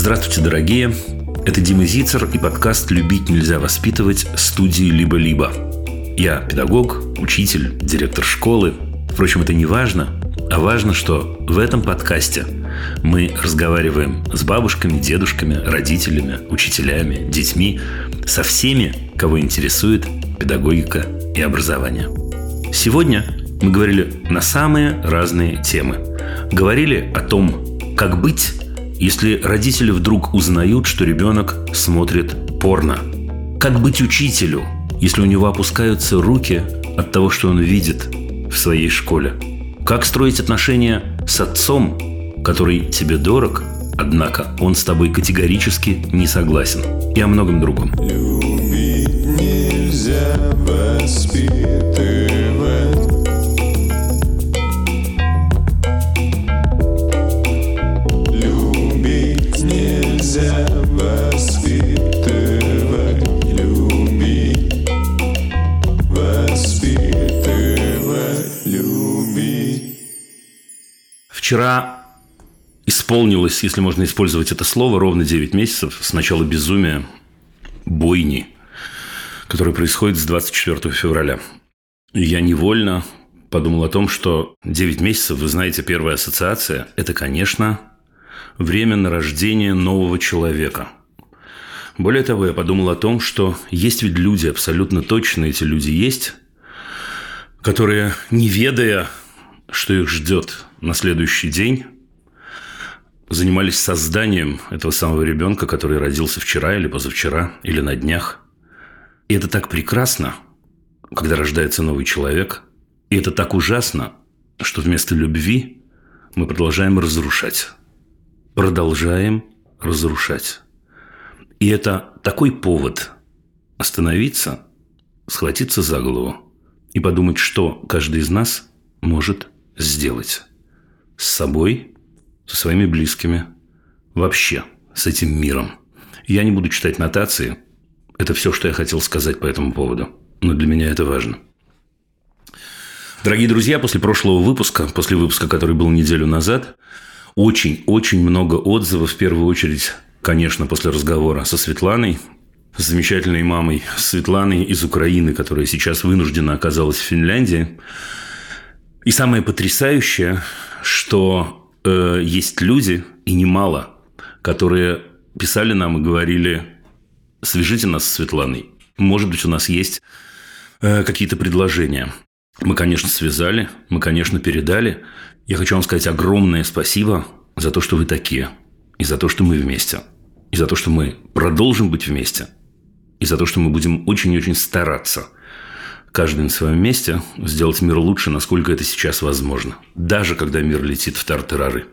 Здравствуйте, дорогие. Это Дима Зицер и подкаст «Любить нельзя воспитывать» студии «Либо-либо». Я педагог, учитель, директор школы. Впрочем, это не важно, а важно, что в этом подкасте мы разговариваем с бабушками, дедушками, родителями, учителями, детьми, со всеми, кого интересует педагогика и образование. Сегодня мы говорили на самые разные темы. Говорили о том, как быть если родители вдруг узнают, что ребенок смотрит порно? Как быть учителю, если у него опускаются руки от того, что он видит в своей школе? Как строить отношения с отцом, который тебе дорог, однако он с тобой категорически не согласен? И о многом другом. Любить нельзя воспитывать Вчера исполнилось, если можно использовать это слово, ровно 9 месяцев с начала безумия, бойни, которая происходит с 24 февраля. Я невольно подумал о том, что 9 месяцев, вы знаете, первая ассоциация – это, конечно, время нарождения нового человека. Более того, я подумал о том, что есть ведь люди, абсолютно точно эти люди есть, которые, не ведая, что их ждет на следующий день занимались созданием этого самого ребенка, который родился вчера или позавчера, или на днях. И это так прекрасно, когда рождается новый человек. И это так ужасно, что вместо любви мы продолжаем разрушать. Продолжаем разрушать. И это такой повод остановиться, схватиться за голову и подумать, что каждый из нас может сделать с собой, со своими близкими, вообще с этим миром. Я не буду читать нотации. Это все, что я хотел сказать по этому поводу. Но для меня это важно. Дорогие друзья, после прошлого выпуска, после выпуска, который был неделю назад, очень-очень много отзывов, в первую очередь, конечно, после разговора со Светланой, с замечательной мамой Светланой из Украины, которая сейчас вынуждена оказалась в Финляндии. И самое потрясающее, что э, есть люди, и немало, которые писали нам и говорили, свяжите нас с Светланой. Может быть, у нас есть э, какие-то предложения. Мы, конечно, связали, мы, конечно, передали. Я хочу вам сказать огромное спасибо за то, что вы такие, и за то, что мы вместе, и за то, что мы продолжим быть вместе, и за то, что мы будем очень-очень стараться – каждый на своем месте, сделать мир лучше, насколько это сейчас возможно. Даже когда мир летит в тартарары.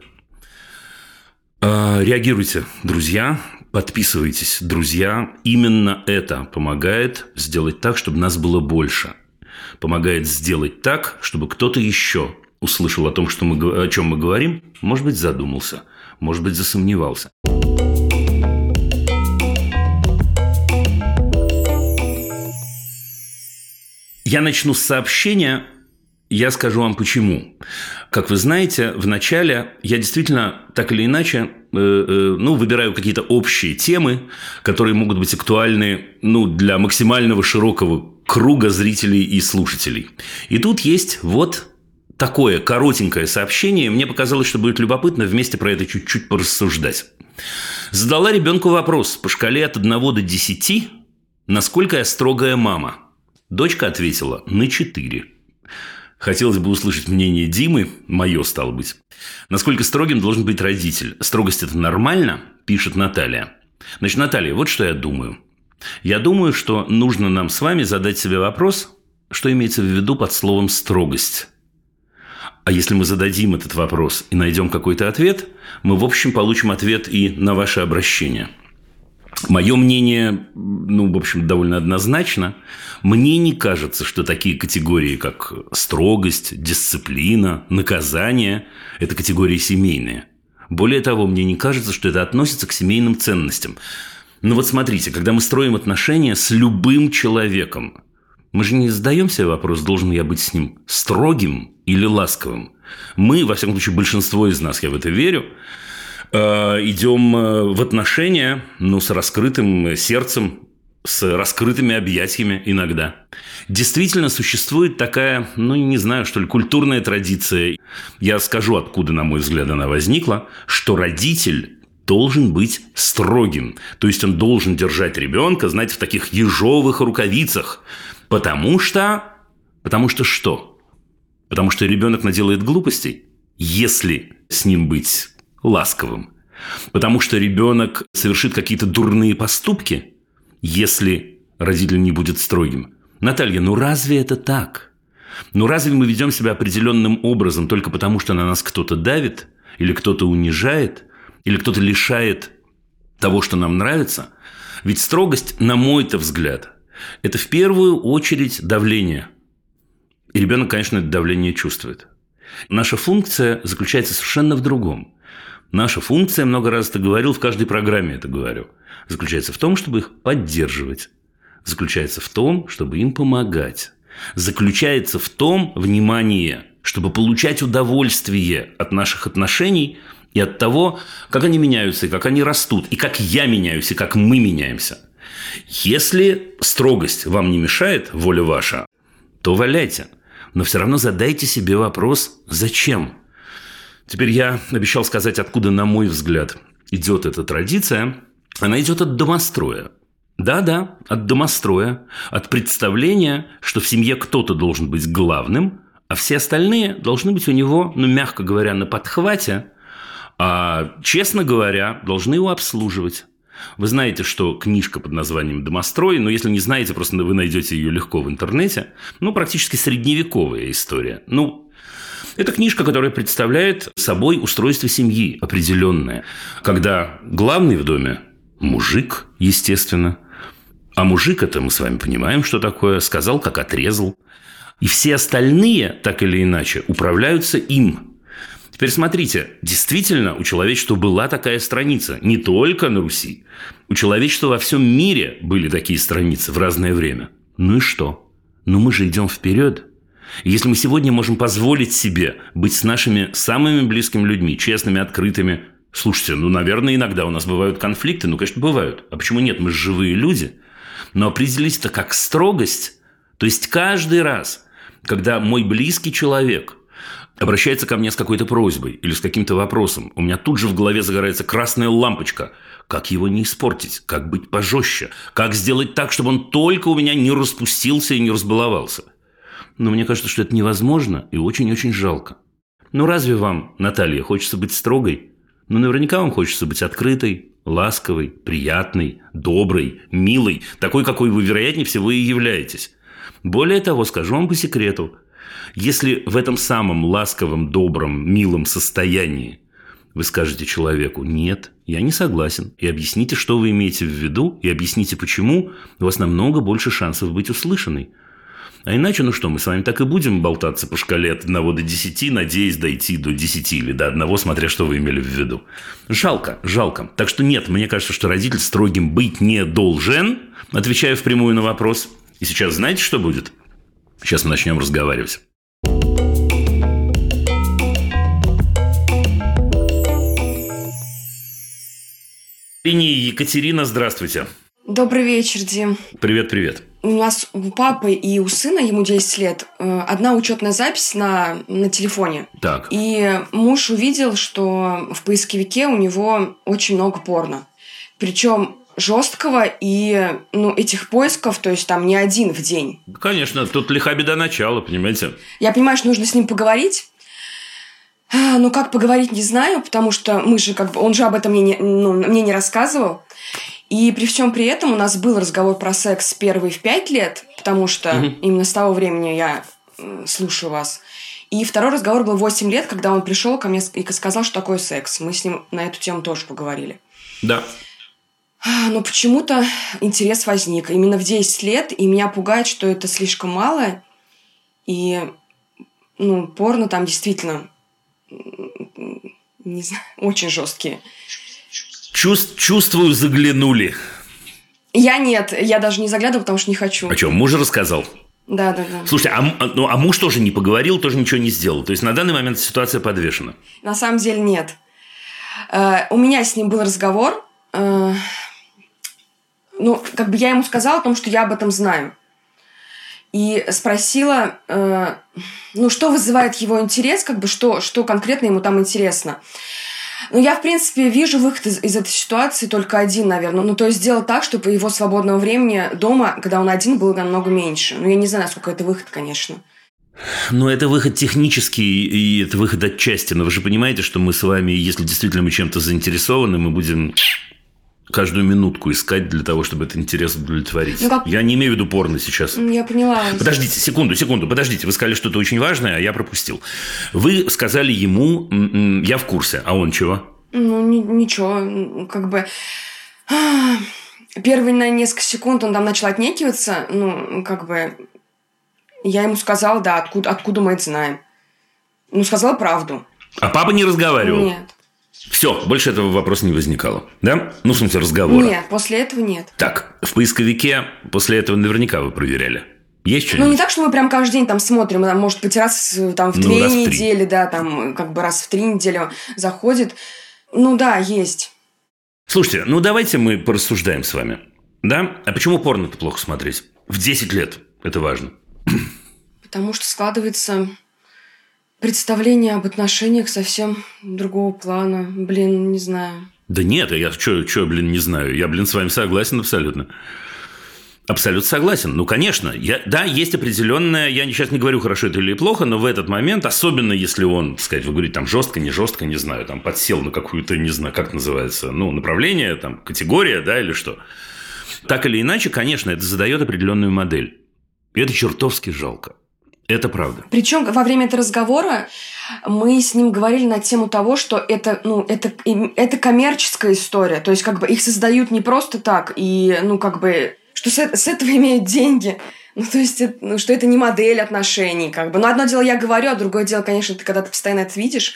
А, реагируйте, друзья, подписывайтесь, друзья. Именно это помогает сделать так, чтобы нас было больше. Помогает сделать так, чтобы кто-то еще услышал о том, что мы, о чем мы говорим, может быть, задумался, может быть, засомневался. Я начну с сообщения, я скажу вам почему. Как вы знаете, в начале я действительно так или иначе э, э, ну, выбираю какие-то общие темы, которые могут быть актуальны ну, для максимального широкого круга зрителей и слушателей. И тут есть вот такое коротенькое сообщение. Мне показалось, что будет любопытно вместе про это чуть-чуть порассуждать. Задала ребенку вопрос по шкале от 1 до 10, насколько я строгая мама – Дочка ответила на четыре. Хотелось бы услышать мнение Димы, мое стало быть. Насколько строгим должен быть родитель? Строгость – это нормально? Пишет Наталья. Значит, Наталья, вот что я думаю. Я думаю, что нужно нам с вами задать себе вопрос, что имеется в виду под словом «строгость». А если мы зададим этот вопрос и найдем какой-то ответ, мы, в общем, получим ответ и на ваше обращение – Мое мнение, ну, в общем, довольно однозначно. Мне не кажется, что такие категории, как строгость, дисциплина, наказание – это категории семейные. Более того, мне не кажется, что это относится к семейным ценностям. Ну вот смотрите, когда мы строим отношения с любым человеком, мы же не задаем себе вопрос, должен я быть с ним строгим или ласковым. Мы, во всяком случае, большинство из нас, я в это верю, идем э, в отношения, ну, с раскрытым сердцем, с раскрытыми объятиями иногда. Действительно существует такая, ну, не знаю, что ли, культурная традиция. Я скажу, откуда, на мой взгляд, она возникла, что родитель должен быть строгим. То есть он должен держать ребенка, знаете, в таких ежовых рукавицах. Потому что... Потому что что? Потому что ребенок наделает глупостей, если с ним быть ласковым. Потому что ребенок совершит какие-то дурные поступки, если родитель не будет строгим. Наталья, ну разве это так? Ну разве мы ведем себя определенным образом только потому, что на нас кто-то давит, или кто-то унижает, или кто-то лишает того, что нам нравится? Ведь строгость, на мой-то взгляд, это в первую очередь давление. И ребенок, конечно, это давление чувствует. Наша функция заключается совершенно в другом. Наша функция, много раз это говорил, в каждой программе это говорю, заключается в том, чтобы их поддерживать. Заключается в том, чтобы им помогать. Заключается в том, внимание, чтобы получать удовольствие от наших отношений и от того, как они меняются, и как они растут, и как я меняюсь, и как мы меняемся. Если строгость вам не мешает, воля ваша, то валяйте. Но все равно задайте себе вопрос «Зачем?». Теперь я обещал сказать, откуда, на мой взгляд, идет эта традиция. Она идет от домостроя. Да-да, от домостроя, от представления, что в семье кто-то должен быть главным, а все остальные должны быть у него, ну, мягко говоря, на подхвате, а, честно говоря, должны его обслуживать. Вы знаете, что книжка под названием «Домострой», но если не знаете, просто вы найдете ее легко в интернете, ну, практически средневековая история. Ну, это книжка, которая представляет собой устройство семьи определенное, когда главный в доме – мужик, естественно, а мужик это мы с вами понимаем, что такое, сказал, как отрезал. И все остальные, так или иначе, управляются им. Теперь смотрите, действительно, у человечества была такая страница, не только на Руси. У человечества во всем мире были такие страницы в разное время. Ну и что? Ну мы же идем вперед. Если мы сегодня можем позволить себе быть с нашими самыми близкими людьми, честными, открытыми, слушайте, ну, наверное, иногда у нас бывают конфликты, ну, конечно, бывают. А почему нет? Мы же живые люди. Но определить это как строгость, то есть каждый раз, когда мой близкий человек обращается ко мне с какой-то просьбой или с каким-то вопросом, у меня тут же в голове загорается красная лампочка. Как его не испортить? Как быть пожестче? Как сделать так, чтобы он только у меня не распустился и не разбаловался? Но мне кажется, что это невозможно и очень-очень жалко. Ну разве вам, Наталья, хочется быть строгой? Ну наверняка вам хочется быть открытой, ласковой, приятной, доброй, милой, такой, какой вы, вероятнее всего, и являетесь. Более того, скажу вам по секрету, если в этом самом ласковом, добром, милом состоянии вы скажете человеку «нет, я не согласен», и объясните, что вы имеете в виду, и объясните, почему, у вас намного больше шансов быть услышанной – а иначе, ну что, мы с вами так и будем болтаться по шкале от 1 до 10, надеясь дойти до 10 или до 1, смотря что вы имели в виду. Жалко, жалко. Так что нет, мне кажется, что родитель строгим быть не должен, отвечаю впрямую на вопрос. И сейчас знаете, что будет? Сейчас мы начнем разговаривать. Линии Екатерина, здравствуйте. Добрый вечер, Дим. Привет, привет. У нас у папы и у сына, ему 10 лет, э, одна учетная запись на, на телефоне. Так. И муж увидел, что в поисковике у него очень много порно. Причем жесткого и ну, этих поисков, то есть там не один в день. Конечно, тут лиха беда начала, понимаете? Я понимаю, что нужно с ним поговорить. А, ну, как поговорить, не знаю, потому что мы же как бы... Он же об этом мне не, ну, мне не рассказывал. И при всем при этом у нас был разговор про секс первый в пять лет, потому что угу. именно с того времени я слушаю вас. И второй разговор был 8 лет, когда он пришел ко мне и сказал, что такое секс. Мы с ним на эту тему тоже поговорили. Да. А, но почему-то интерес возник. Именно в 10 лет, и меня пугает, что это слишком мало. И, ну, порно там действительно, не знаю, очень жесткие. Чувств, чувствую, заглянули. Я нет, я даже не заглядываю, потому что не хочу. А что, муж рассказал? Да, да, да. Слушайте, а, ну, а муж тоже не поговорил, тоже ничего не сделал. То есть на данный момент ситуация подвешена. На самом деле нет. Э, у меня с ним был разговор. Э, ну, как бы я ему сказала о том, что я об этом знаю. И спросила, э, ну, что вызывает его интерес, как бы что, что конкретно ему там интересно. Ну, я, в принципе, вижу выход из, из этой ситуации только один, наверное. Ну, то есть сделать так, чтобы его свободного времени дома, когда он один, было намного меньше. Ну, я не знаю, насколько это выход, конечно. Ну, это выход технический, и это выход отчасти. Но вы же понимаете, что мы с вами, если действительно мы чем-то заинтересованы, мы будем каждую минутку искать для того, чтобы этот интерес удовлетворить. Ну, как... Я не имею в виду порно сейчас. Я поняла. Подождите, секунду, секунду, подождите. Вы сказали что-то очень важное, а я пропустил. Вы сказали ему, я в курсе, а он чего? Ну, ничего, как бы... Первые на несколько секунд он там начал отнекиваться, ну, как бы... Я ему сказала, да, откуда, откуда мы это знаем. Ну, сказала правду. А папа не разговаривал? Нет. Все, больше этого вопроса не возникало. Да? Ну, в смысле, разговора. Нет, после этого нет. Так, в поисковике после этого наверняка вы проверяли. Есть что-нибудь? Ну, не так, что мы прям каждый день там смотрим, там, может быть, раз там, в ну, две недели, в да, там, как бы раз в три недели заходит. Ну, да, есть. Слушайте, ну, давайте мы порассуждаем с вами. Да? А почему порно-то плохо смотреть? В 10 лет. Это важно. Потому что складывается представление об отношениях совсем другого плана. Блин, не знаю. Да нет, я что, блин, не знаю. Я, блин, с вами согласен абсолютно. Абсолютно согласен. Ну, конечно. Я, да, есть определенное, я сейчас не говорю, хорошо это или плохо, но в этот момент, особенно если он, так сказать, вы говорите, там, жестко, не жестко, не знаю, там, подсел на какую-то, не знаю, как называется, ну, направление, там, категория, да, или что. Так или иначе, конечно, это задает определенную модель. И это чертовски жалко. Это правда. Причем во время этого разговора мы с ним говорили на тему того, что это, ну, это, это коммерческая история. То есть, как бы их создают не просто так, и, ну, как бы, что с, с этого имеют деньги. Ну, то есть, ну, что это не модель отношений, как бы. Но одно дело я говорю, а другое дело, конечно, ты когда ты постоянно это видишь,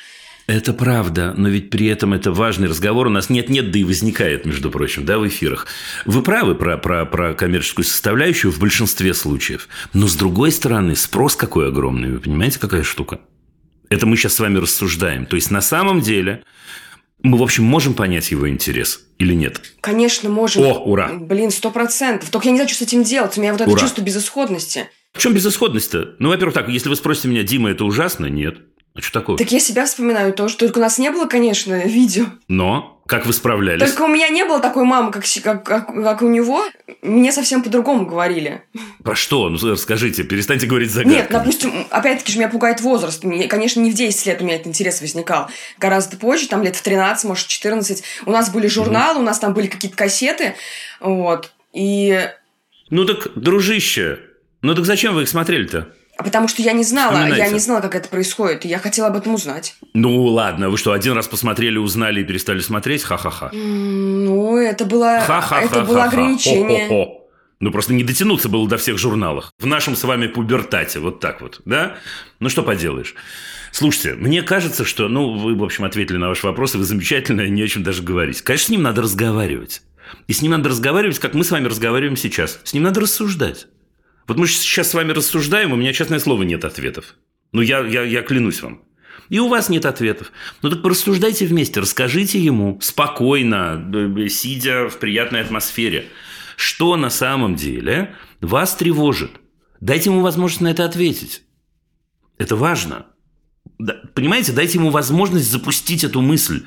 это правда, но ведь при этом это важный разговор. У нас нет-нет, да и возникает, между прочим, да, в эфирах. Вы правы про, про, про коммерческую составляющую в большинстве случаев. Но, с другой стороны, спрос какой огромный. Вы понимаете, какая штука? Это мы сейчас с вами рассуждаем. То есть, на самом деле, мы, в общем, можем понять его интерес или нет? Конечно, можем. О, ура! Блин, сто процентов. Только я не знаю, что с этим делать. У меня вот это ура. чувство безысходности. В чем безысходность-то? Ну, во-первых, так, если вы спросите меня, Дима, это ужасно? Нет. А что такое? Так я себя вспоминаю тоже. Только у нас не было, конечно, видео. Но? Как вы справлялись? Только у меня не было такой мамы, как, как, как, как у него. Мне совсем по-другому говорили. Про что? Ну, расскажите, перестаньте говорить загадками. Нет, допустим, опять-таки же меня пугает возраст. Мне, конечно, не в 10 лет у меня этот интерес возникал. Гораздо позже, там лет в 13, может, 14. У нас были журналы, у нас там были какие-то кассеты. Вот. И... Ну так, дружище, ну так зачем вы их смотрели-то? А потому что я не знала, я не знала, как это происходит, и я хотела об этом узнать. Ну ладно, вы что, один раз посмотрели, узнали и перестали смотреть? Ха-ха-ха. Ну, это было, Ха-ха-ха-ха-ха. это было ограничение. Хо-хо-хо. Ну, просто не дотянуться было до всех журналов. В нашем с вами пубертате, вот так вот, да? Ну, что поделаешь. Слушайте, мне кажется, что, ну, вы, в общем, ответили на ваш вопрос, и вы замечательно, не о чем даже говорить. Конечно, с ним надо разговаривать. И с ним надо разговаривать, как мы с вами разговариваем сейчас. С ним надо рассуждать. Вот мы сейчас с вами рассуждаем, у меня, честное слово, нет ответов. Ну, я, я, я клянусь вам. И у вас нет ответов. Ну так порассуждайте вместе, расскажите ему спокойно, э, сидя в приятной атмосфере, что на самом деле вас тревожит. Дайте ему возможность на это ответить. Это важно. Понимаете, дайте ему возможность запустить эту мысль.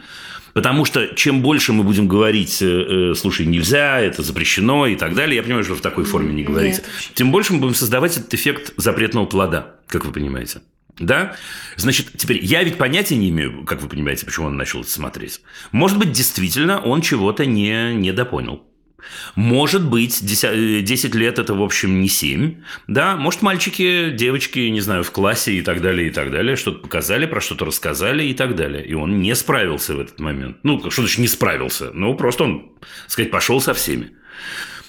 Потому что чем больше мы будем говорить, э, э, слушай, нельзя, это запрещено и так далее, я понимаю, что в такой форме не говорите, Нет. тем больше мы будем создавать этот эффект запретного плода, как вы понимаете. Да? Значит, теперь я ведь понятия не имею, как вы понимаете, почему он начал это смотреть. Может быть, действительно, он чего-то не, не допонял. Может быть, 10, 10 лет это, в общем, не 7. Да, может, мальчики, девочки, не знаю, в классе и так далее, и так далее, что-то показали, про что-то рассказали и так далее. И он не справился в этот момент. Ну, что значит не справился? Ну, просто он, так сказать, пошел со всеми.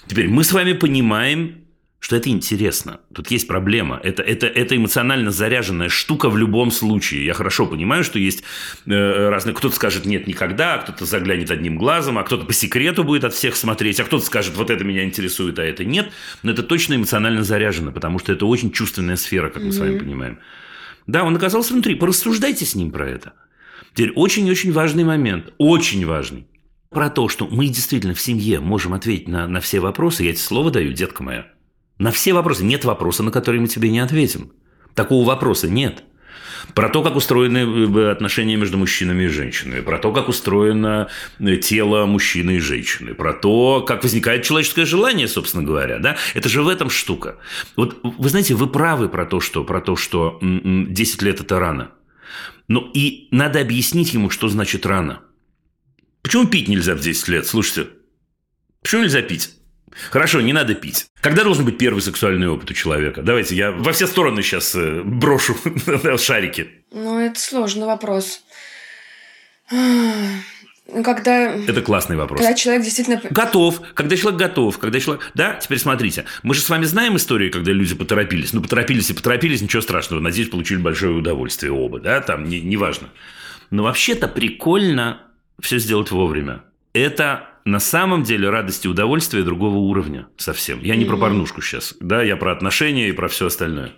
Теперь мы с вами понимаем, что это интересно. Тут есть проблема. Это, это, это эмоционально заряженная штука в любом случае. Я хорошо понимаю, что есть э, разные... Кто-то скажет «нет, никогда», а кто-то заглянет одним глазом, а кто-то по секрету будет от всех смотреть, а кто-то скажет «вот это меня интересует, а это нет». Но это точно эмоционально заряжено, потому что это очень чувственная сфера, как мы mm-hmm. с вами понимаем. Да, он оказался внутри. Порассуждайте с ним про это. Теперь очень-очень важный момент, очень важный. Про то, что мы действительно в семье можем ответить на, на все вопросы, я тебе слово даю, детка моя. На все вопросы. Нет вопроса, на который мы тебе не ответим. Такого вопроса нет. Про то, как устроены э, отношения между мужчинами и женщинами, про то, как устроено э, тело мужчины и женщины, про то, как возникает человеческое желание, собственно говоря, да, это же в этом штука. Вот вы знаете, вы правы про то, что, про то, что 10 лет – это рано. Ну и надо объяснить ему, что значит рано. Почему пить нельзя в 10 лет? Слушайте, почему нельзя пить? Хорошо, не надо пить. Когда должен быть первый сексуальный опыт у человека? Давайте я во все стороны сейчас э, брошу шарики. Ну, это сложный вопрос. Когда... Это классный вопрос. Когда человек действительно... Готов. Когда человек готов. Когда человек... Да, теперь смотрите. Мы же с вами знаем историю, когда люди поторопились. Ну, поторопились и поторопились, ничего страшного. Надеюсь, получили большое удовольствие оба. Да, там, не, неважно. Но вообще-то прикольно все сделать вовремя. Это на самом деле радость и удовольствие другого уровня совсем. Я не про порнушку сейчас, да, я про отношения и про все остальное.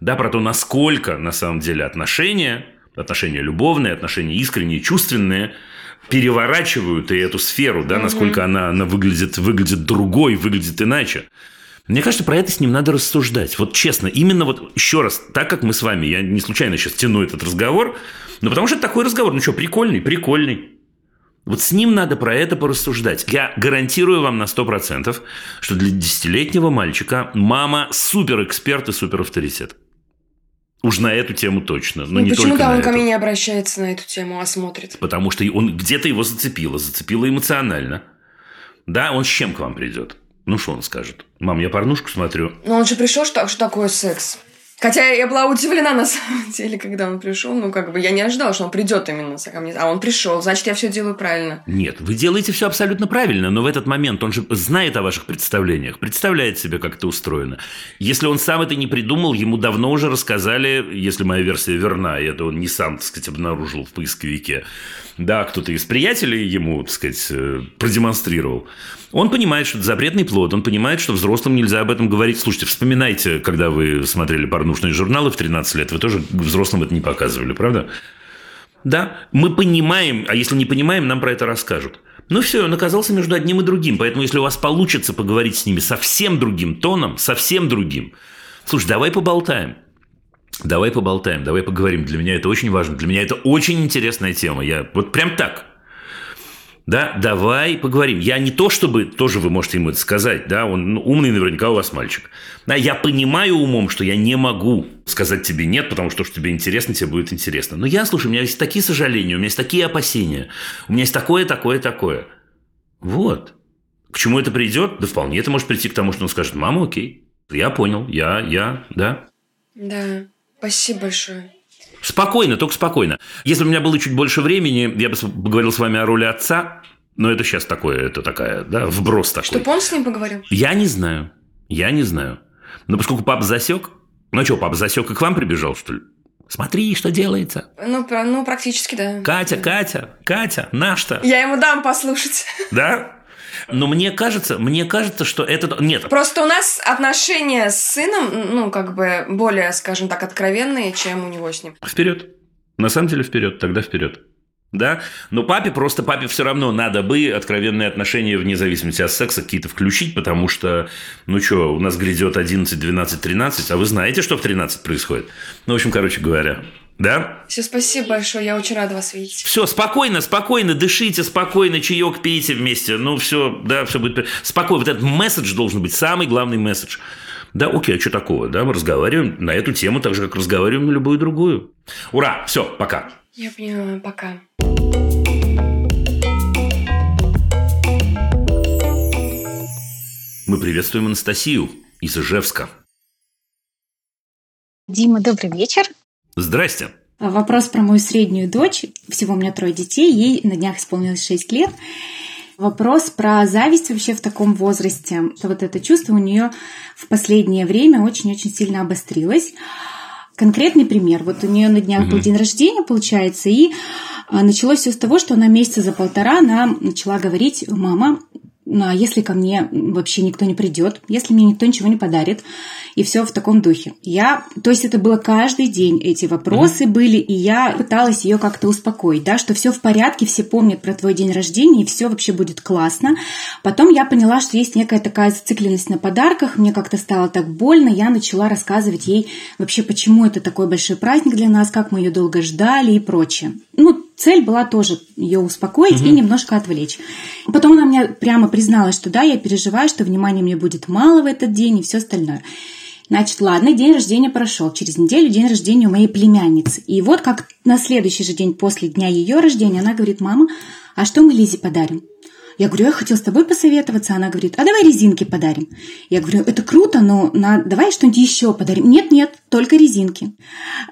Да, про то, насколько на самом деле отношения, отношения любовные, отношения искренние, чувственные, переворачивают и эту сферу, да, насколько она, она выглядит, выглядит другой, выглядит иначе. Мне кажется, про это с ним надо рассуждать. Вот честно, именно вот еще раз, так как мы с вами, я не случайно сейчас тяну этот разговор, но потому что это такой разговор, ну что, прикольный, прикольный. Вот с ним надо про это порассуждать. Я гарантирую вам на 100%, что для десятилетнего мальчика мама супер-эксперт и супер-авторитет. Уж на эту тему точно. Но ну, не почему только да, он эту. ко мне не обращается на эту тему, а смотрит? Потому что он где-то его зацепило, зацепило эмоционально. Да, он с чем к вам придет? Ну, что он скажет? Мам, я порнушку смотрю. Но он же пришел, что, что такое секс? Хотя я была удивлена на самом деле, когда он пришел. Ну, как бы я не ожидала, что он придет именно ко мне. А он пришел, значит, я все делаю правильно. Нет, вы делаете все абсолютно правильно, но в этот момент он же знает о ваших представлениях, представляет себе, как это устроено. Если он сам это не придумал, ему давно уже рассказали, если моя версия верна, и это он не сам, так сказать, обнаружил в поисковике, да, кто-то из приятелей ему, так сказать, э, продемонстрировал. Он понимает, что это запретный плод, он понимает, что взрослым нельзя об этом говорить. Слушайте, вспоминайте, когда вы смотрели порнушные журналы в 13 лет, вы тоже взрослым это не показывали, правда? Да, мы понимаем, а если не понимаем, нам про это расскажут. Ну все, он оказался между одним и другим. Поэтому, если у вас получится поговорить с ними совсем другим тоном, совсем другим, слушай, давай поболтаем. Давай поболтаем, давай поговорим. Для меня это очень важно. Для меня это очень интересная тема. Я вот прям так да, давай поговорим. Я не то, чтобы, тоже вы можете ему это сказать, да, он ну, умный наверняка у вас мальчик. Да, я понимаю умом, что я не могу сказать тебе нет, потому что, что тебе интересно, тебе будет интересно. Но я, слушай, у меня есть такие сожаления, у меня есть такие опасения, у меня есть такое, такое, такое. Вот. К чему это придет? Да вполне это может прийти к тому, что он скажет, мама, окей, я понял, я, я, да. Да, спасибо большое. Спокойно, только спокойно. Если бы у меня было чуть больше времени, я бы поговорил с вами о роли отца, но это сейчас такое, это такая, да, вброс такой. Чтобы он с ним поговорил? Я не знаю. Я не знаю. Но поскольку папа засек, ну что, папа засек и к вам прибежал, что ли? Смотри, что делается. Ну, ну практически, да. Катя, Катя, Катя, наш-то. Я ему дам послушать. Да? Но мне кажется, мне кажется, что это... Нет. Просто у нас отношения с сыном, ну, как бы более, скажем так, откровенные, чем у него с ним. Вперед. На самом деле вперед, тогда вперед. Да? Но папе просто, папе все равно надо бы откровенные отношения вне зависимости от секса какие-то включить, потому что, ну что, у нас грядет 11, 12, 13, а вы знаете, что в 13 происходит? Ну, в общем, короче говоря, да? Все, спасибо большое, я очень рада вас видеть. Все, спокойно, спокойно, дышите, спокойно, чаек пейте вместе. Ну, все, да, все будет... Спокойно, вот этот месседж должен быть самый главный месседж. Да, окей, а что такого? Да, мы разговариваем на эту тему так же, как разговариваем на любую другую. Ура, все, пока. Я поняла, пока. Мы приветствуем Анастасию из Ижевска. Дима, добрый вечер. Здрасте. Вопрос про мою среднюю дочь. Всего у меня трое детей, ей на днях исполнилось 6 лет. Вопрос про зависть вообще в таком возрасте. Вот это чувство у нее в последнее время очень-очень сильно обострилось. Конкретный пример. Вот у нее на днях угу. был день рождения, получается, и а, началось все с того, что она месяца за полтора она начала говорить, мама, ну, а если ко мне вообще никто не придет, если мне никто ничего не подарит, и все в таком духе. Я, то есть это было каждый день эти вопросы mm-hmm. были, и я пыталась ее как-то успокоить, да, что все в порядке, все помнят про твой день рождения, и все вообще будет классно. Потом я поняла, что есть некая такая зацикленность на подарках, мне как-то стало так больно, я начала рассказывать ей вообще, почему это такой большой праздник для нас, как мы ее долго ждали и прочее. Ну, цель была тоже ее успокоить угу. и немножко отвлечь. Потом она мне прямо призналась, что да, я переживаю, что внимания мне будет мало в этот день и все остальное. Значит, ладно, день рождения прошел. Через неделю день рождения у моей племянницы. И вот как на следующий же день после дня ее рождения она говорит, мама, а что мы Лизе подарим? Я говорю, я хотел с тобой посоветоваться. Она говорит, а давай резинки подарим. Я говорю, это круто, но на... давай что-нибудь еще подарим. Нет, нет, только резинки.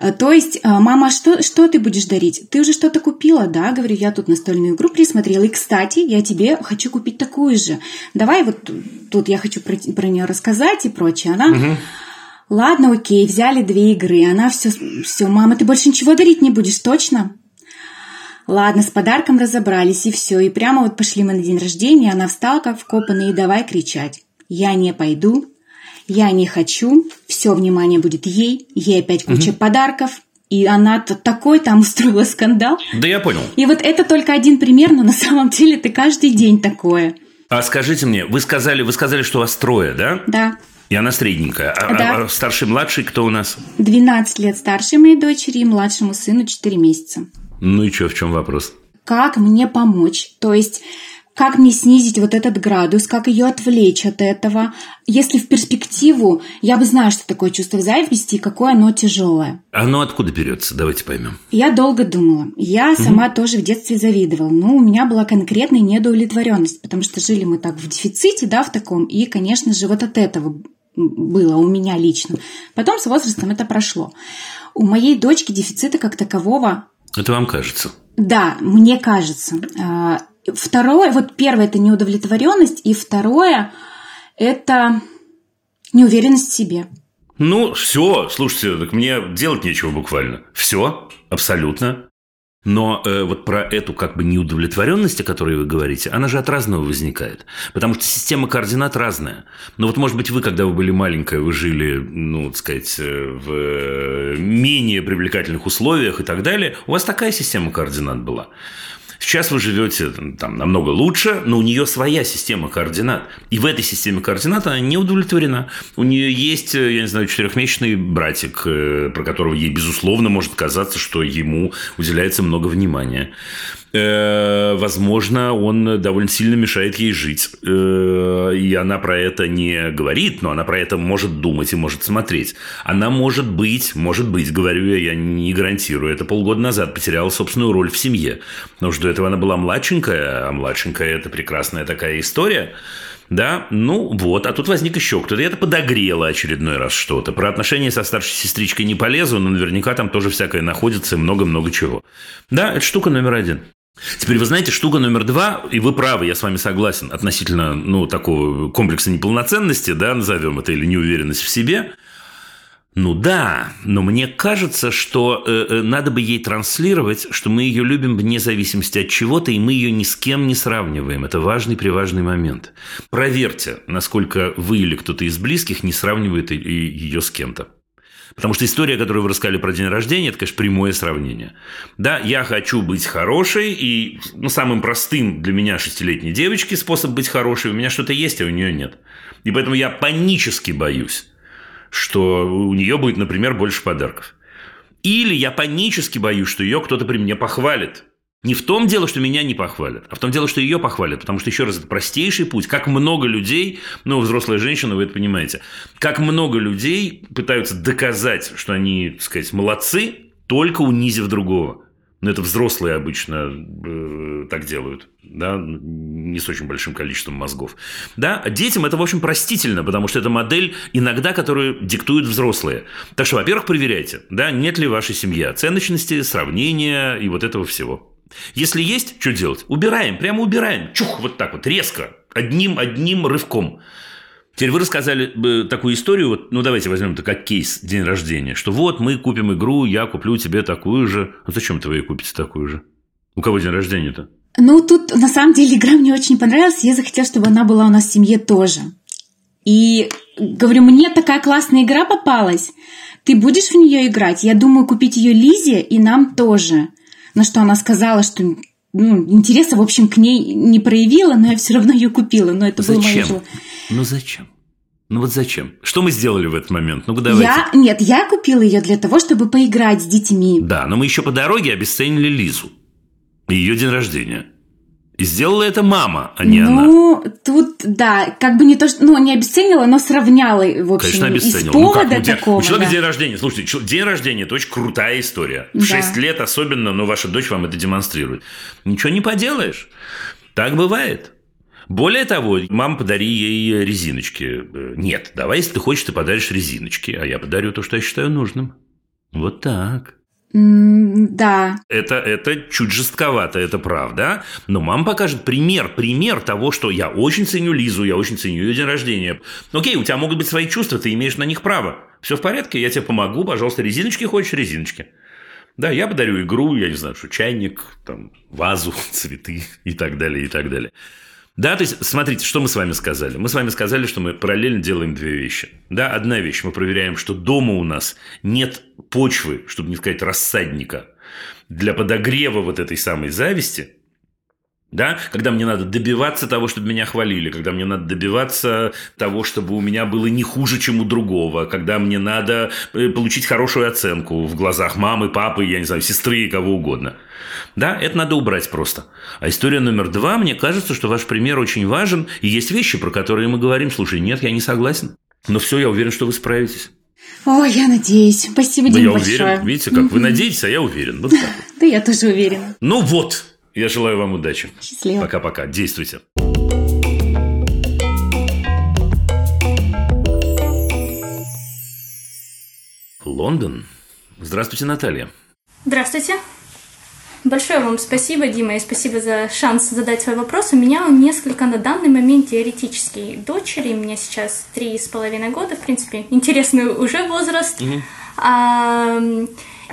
Э, то есть, э, мама, а что, что ты будешь дарить? Ты уже что-то купила? Да, говорю, я тут настольную игру присмотрела. И, кстати, я тебе хочу купить такую же. Давай вот тут я хочу про, про нее рассказать и прочее. Она... Угу. Ладно, окей, взяли две игры. Она все, все, мама, ты больше ничего дарить не будешь, точно? Ладно, с подарком разобрались, и все. И прямо вот пошли мы на день рождения, она встала как вкопанная и давай кричать. Я не пойду, я не хочу, все внимание будет ей, ей опять куча угу. подарков, и она такой там устроила скандал. Да я понял. И вот это только один пример, но на самом деле это каждый день такое. А скажите мне, вы сказали, вы сказали, что у вас трое, да? Да. И она средненькая. А, да. а старший, младший кто у нас? 12 лет старшей моей дочери и младшему сыну 4 месяца. Ну и что, в чем вопрос? Как мне помочь? То есть как мне снизить вот этот градус, как ее отвлечь от этого, если в перспективу я бы знала, что такое чувство зависти и какое оно тяжелое. Оно откуда берется? Давайте поймем. Я долго думала. Я угу. сама тоже в детстве завидовала. Но у меня была конкретная недоудовлетворенность, потому что жили мы так в дефиците, да, в таком. И, конечно же, вот от этого было у меня лично. Потом с возрастом это прошло. У моей дочки дефицита как такового это вам кажется? Да, мне кажется. А, второе, вот первое это неудовлетворенность, и второе это неуверенность в себе. Ну, все, слушайте, так мне делать нечего буквально. Все, абсолютно. Но э, вот про эту как бы неудовлетворенность, о которой вы говорите, она же от разного возникает. Потому что система координат разная. Но вот, может быть, вы, когда вы были маленькая, вы жили, ну, так сказать, э, в э, менее привлекательных условиях и так далее. У вас такая система координат была. Сейчас вы живете там намного лучше, но у нее своя система координат. И в этой системе координат она не удовлетворена. У нее есть, э, я не знаю, четырехмесячный братик, э, про которого ей, безусловно, может казаться, что ему уделяется много внимания. Э, возможно, он довольно сильно мешает ей жить. Э, и она про это не говорит, но она про это может думать и может смотреть. Она может быть, может быть, говорю я, я не гарантирую, это полгода назад потеряла собственную роль в семье. Потому что до этого она была младшенькая, а младшенькая – это прекрасная такая история. Да, ну вот, а тут возник еще кто-то. Это подогрело очередной раз что-то. Про отношения со старшей сестричкой не полезу, но наверняка там тоже всякое находится и много-много чего. Да, это штука номер один. Теперь вы знаете, штука номер два, и вы правы, я с вами согласен, относительно ну, такого комплекса неполноценности, да, назовем это, или неуверенность в себе. Ну да, но мне кажется, что э, э, надо бы ей транслировать, что мы ее любим вне зависимости от чего-то, и мы ее ни с кем не сравниваем. Это важный приважный момент. Проверьте, насколько вы или кто-то из близких не сравнивает ее с кем-то. Потому что история, которую вы рассказали про день рождения, это, конечно, прямое сравнение. Да, я хочу быть хорошей, и ну, самым простым для меня шестилетней девочки способ быть хорошей, у меня что-то есть, а у нее нет. И поэтому я панически боюсь, что у нее будет, например, больше подарков. Или я панически боюсь, что ее кто-то при мне похвалит. Не в том дело, что меня не похвалят, а в том дело, что ее похвалят. Потому что, еще раз, это простейший путь. Как много людей, ну, взрослая женщина, вы это понимаете, как много людей пытаются доказать, что они, так сказать, молодцы, только унизив другого. Но это взрослые обычно э, так делают, да, не с очень большим количеством мозгов. Да, детям это, в общем, простительно, потому что это модель иногда, которую диктуют взрослые. Так что, во-первых, проверяйте, да, нет ли в вашей семье оценочности, сравнения и вот этого всего. Если есть, что делать? Убираем, прямо убираем. Чух, вот так вот, резко, одним, одним рывком. Теперь вы рассказали такую историю, вот, ну давайте возьмем это как кейс день рождения, что вот мы купим игру, я куплю тебе такую же. Ну зачем это вы купите такую же? У кого день рождения-то? Ну, тут на самом деле игра мне очень понравилась. Я захотела, чтобы она была у нас в семье тоже. И говорю, мне такая классная игра попалась. Ты будешь в нее играть? Я думаю купить ее Лизе и нам тоже. На что она сказала, что ну, интереса, в общем, к ней не проявила, но я все равно ее купила. Но это зачем? было мое желание. Ну зачем? Ну вот зачем? Что мы сделали в этот момент? Ну давайте. Я, нет, я купила ее для того, чтобы поиграть с детьми. Да, но мы еще по дороге обесценили Лизу. Ее день рождения. И сделала это мама, а не ну, она. Ну, тут, да, как бы не то, что, ну, не обесценила, но сравняла, в общем, Конечно, обесценила. из повода ну, как? Ну, такого. У человека да. день рождения. Слушайте, день рождения – это очень крутая история. В Да. 6 лет особенно, но ваша дочь вам это демонстрирует. Ничего не поделаешь. Так бывает. Более того, мама, подари ей резиночки. Э, Нет, давай, если ты хочешь, ты подаришь резиночки, а я подарю то, что я считаю нужным. Вот так. Да, Это, это чуть жестковато, это правда. Но мама покажет пример, пример того, что я очень ценю Лизу, я очень ценю ее день рождения. Окей, у тебя могут быть свои чувства, ты имеешь на них право. Все в порядке, я тебе помогу, пожалуйста, резиночки хочешь, резиночки. Да, я подарю игру, я не знаю, что чайник, там, вазу, цветы и так далее, и так далее. Да, то есть, смотрите, что мы с вами сказали. Мы с вами сказали, что мы параллельно делаем две вещи. Да, одна вещь, мы проверяем, что дома у нас нет почвы, чтобы не сказать рассадника, для подогрева вот этой самой зависти, да, когда мне надо добиваться того, чтобы меня хвалили, когда мне надо добиваться того, чтобы у меня было не хуже, чем у другого, когда мне надо э, получить хорошую оценку в глазах мамы, папы, я не знаю, сестры, кого угодно. Да, это надо убрать просто. А история номер два, мне кажется, что ваш пример очень важен, и есть вещи, про которые мы говорим, слушай, нет, я не согласен, но все, я уверен, что вы справитесь. Ой, я надеюсь. Спасибо, Да Дим, я большое. уверен, видите, как вы надеетесь, а я уверен. Вот так. Да, я тоже уверена. Ну вот, я желаю вам удачи. Счастливо. Пока-пока, действуйте. Лондон. Здравствуйте, Наталья. Здравствуйте. Большое вам спасибо, Дима, и спасибо за шанс задать свой вопрос. У меня он несколько на данный момент теоретический. Дочери, у меня сейчас три с половиной года, в принципе, интересный уже возраст. А,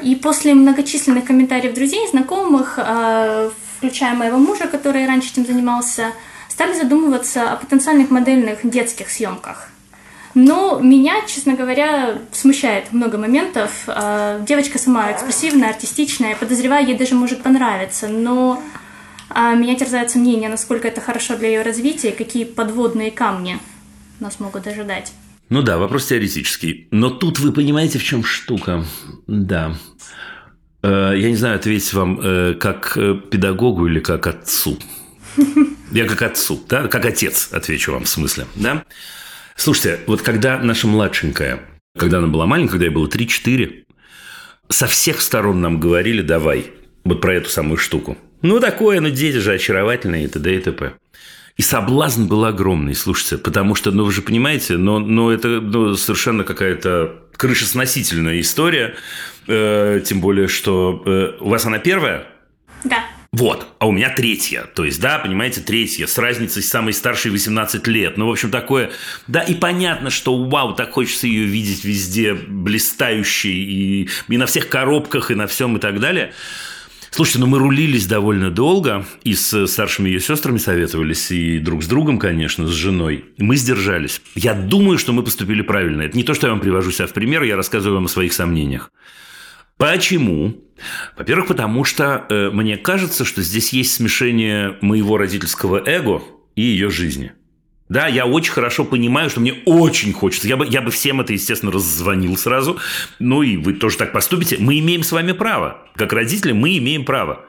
и после многочисленных комментариев друзей, знакомых, а, включая моего мужа, который раньше этим занимался, стали задумываться о потенциальных модельных детских съемках. Но меня, честно говоря, смущает много моментов. А, Девочка сама экспрессивная, артистичная. Я подозреваю, ей даже может понравиться. Но а, меня терзает сомнение, насколько это хорошо для ее развития, какие подводные камни нас могут ожидать. Ну да, вопрос теоретический. Но тут вы понимаете, в чем штука. Да. Э, Я не знаю, ответить вам э, как э, педагогу или как отцу. Я как отцу, да, как отец отвечу вам в смысле, да. Слушайте, вот когда наша младшенькая, когда она была маленькая, когда ей было 3-4, со всех сторон нам говорили, давай, вот про эту самую штуку. Ну, такое, ну, дети же очаровательные и т.д. и т.п. И соблазн был огромный, слушайте, потому что, ну, вы же понимаете, но, но это ну, совершенно какая-то крышесносительная история, э, тем более, что э, у вас она первая, Да. вот, а у меня третья. То есть, да, понимаете, третья, с разницей с самой старшей 18 лет. Ну, в общем, такое... Да, и понятно, что, вау, так хочется ее видеть везде блистающей и, и на всех коробках, и на всем, и так далее. Слушайте, ну мы рулились довольно долго, и с старшими ее сестрами советовались, и друг с другом, конечно, с женой. Мы сдержались. Я думаю, что мы поступили правильно. Это не то, что я вам привожу себя в пример, я рассказываю вам о своих сомнениях. Почему? Во-первых, потому что э, мне кажется, что здесь есть смешение моего родительского эго и ее жизни. Да, я очень хорошо понимаю, что мне очень хочется. Я бы, я бы всем это, естественно, раззвонил сразу. Ну и вы тоже так поступите. Мы имеем с вами право. Как родители мы имеем право.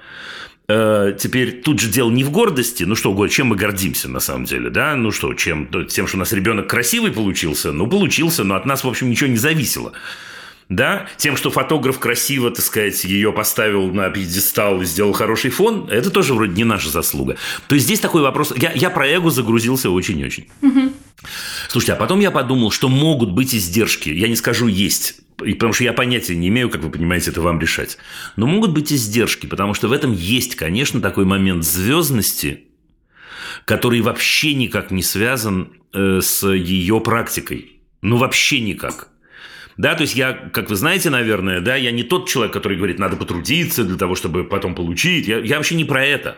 Э, теперь тут же дело не в гордости. Ну что, чем мы гордимся на самом деле, да? Ну что, чем? Тем, что у нас ребенок красивый получился? Ну, получился, но от нас, в общем, ничего не зависело да, тем, что фотограф красиво, так сказать, ее поставил на пьедестал и сделал хороший фон, это тоже вроде не наша заслуга. То есть здесь такой вопрос. Я, я про эго загрузился очень-очень. Слушайте, а потом я подумал, что могут быть издержки. Я не скажу есть, и потому что я понятия не имею, как вы понимаете, это вам решать. Но могут быть издержки, потому что в этом есть, конечно, такой момент звездности, который вообще никак не связан э, с ее практикой. Ну, вообще никак. Да, то есть я, как вы знаете, наверное, да, я не тот человек, который говорит, надо потрудиться для того, чтобы потом получить. Я, я вообще не про это.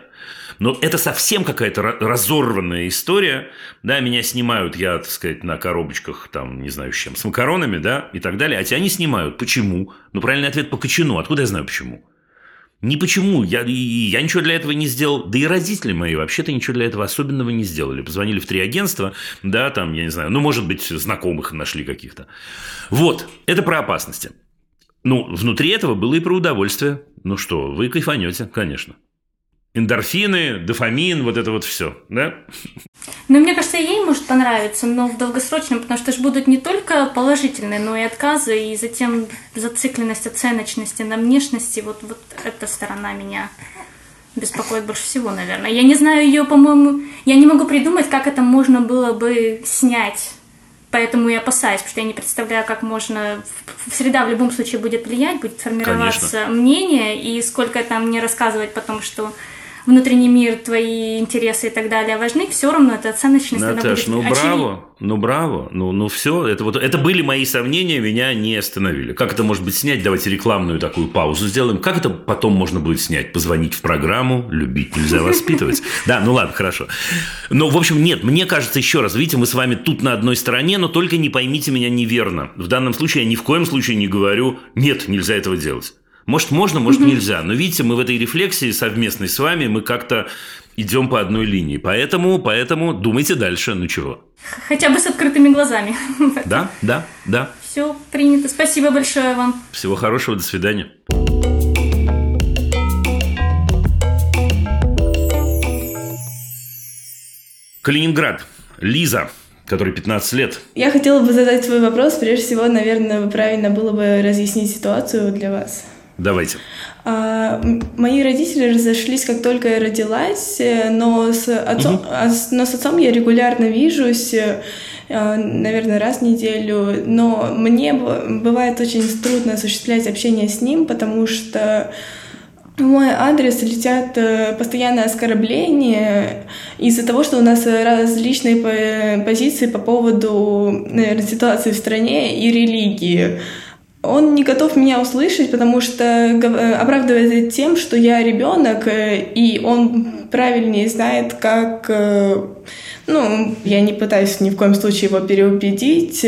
Но это совсем какая-то разорванная история. Да, меня снимают, я, так сказать, на коробочках, там, не знаю, с чем, с макаронами, да, и так далее. А тебя не снимают. Почему? Ну, правильный ответ по кочану. Откуда я знаю почему? Ни почему. Я, я ничего для этого не сделал. Да и родители мои вообще-то ничего для этого особенного не сделали. Позвонили в три агентства, да, там, я не знаю, ну, может быть, знакомых нашли каких-то. Вот, это про опасности. Ну, внутри этого было и про удовольствие. Ну что, вы кайфанете, конечно эндорфины, дофамин, вот это вот все, да? Ну, мне кажется, ей может понравиться, но в долгосрочном, потому что же будут не только положительные, но и отказы, и затем зацикленность, оценочности на внешности, вот, вот эта сторона меня беспокоит больше всего, наверное. Я не знаю ее, по-моему, я не могу придумать, как это можно было бы снять Поэтому я опасаюсь, потому что я не представляю, как можно... Среда в любом случае будет влиять, будет формироваться Конечно. мнение, и сколько там мне рассказывать потом, что внутренний мир, твои интересы и так далее важны, все равно это оценочность. Наташ, ну очевид... браво, ну браво, ну, ну все, это вот, это были мои сомнения, меня не остановили. Как это может быть снять? Давайте рекламную такую паузу сделаем. Как это потом можно будет снять? Позвонить в программу, любить нельзя воспитывать. Да, ну ладно, хорошо. Но, в общем, нет, мне кажется, еще раз, видите, мы с вами тут на одной стороне, но только не поймите меня неверно. В данном случае я ни в коем случае не говорю, нет, нельзя этого делать. Может, можно, может, нельзя. Но видите, мы в этой рефлексии совместной с вами, мы как-то идем по одной линии. Поэтому, поэтому думайте дальше. Ну чего? Хотя бы с открытыми глазами. Да, да, да. Все принято. Спасибо большое вам. Всего хорошего. До свидания. Калининград. Лиза который 15 лет. Я хотела бы задать свой вопрос. Прежде всего, наверное, правильно было бы разъяснить ситуацию для вас. Давайте. А, мои родители разошлись, как только я родилась, э, но с отцом, угу. но с отцом я регулярно вижусь, э, наверное, раз в неделю, но мне бывает очень трудно осуществлять общение с ним, потому что в мой адрес летят э, постоянные оскорбления из-за того, что у нас различные позиции по поводу, наверное, ситуации в стране и религии. Он не готов меня услышать, потому что э, оправдывает тем, что я ребенок, э, и он правильнее знает, как... Э, ну, я не пытаюсь ни в коем случае его переубедить,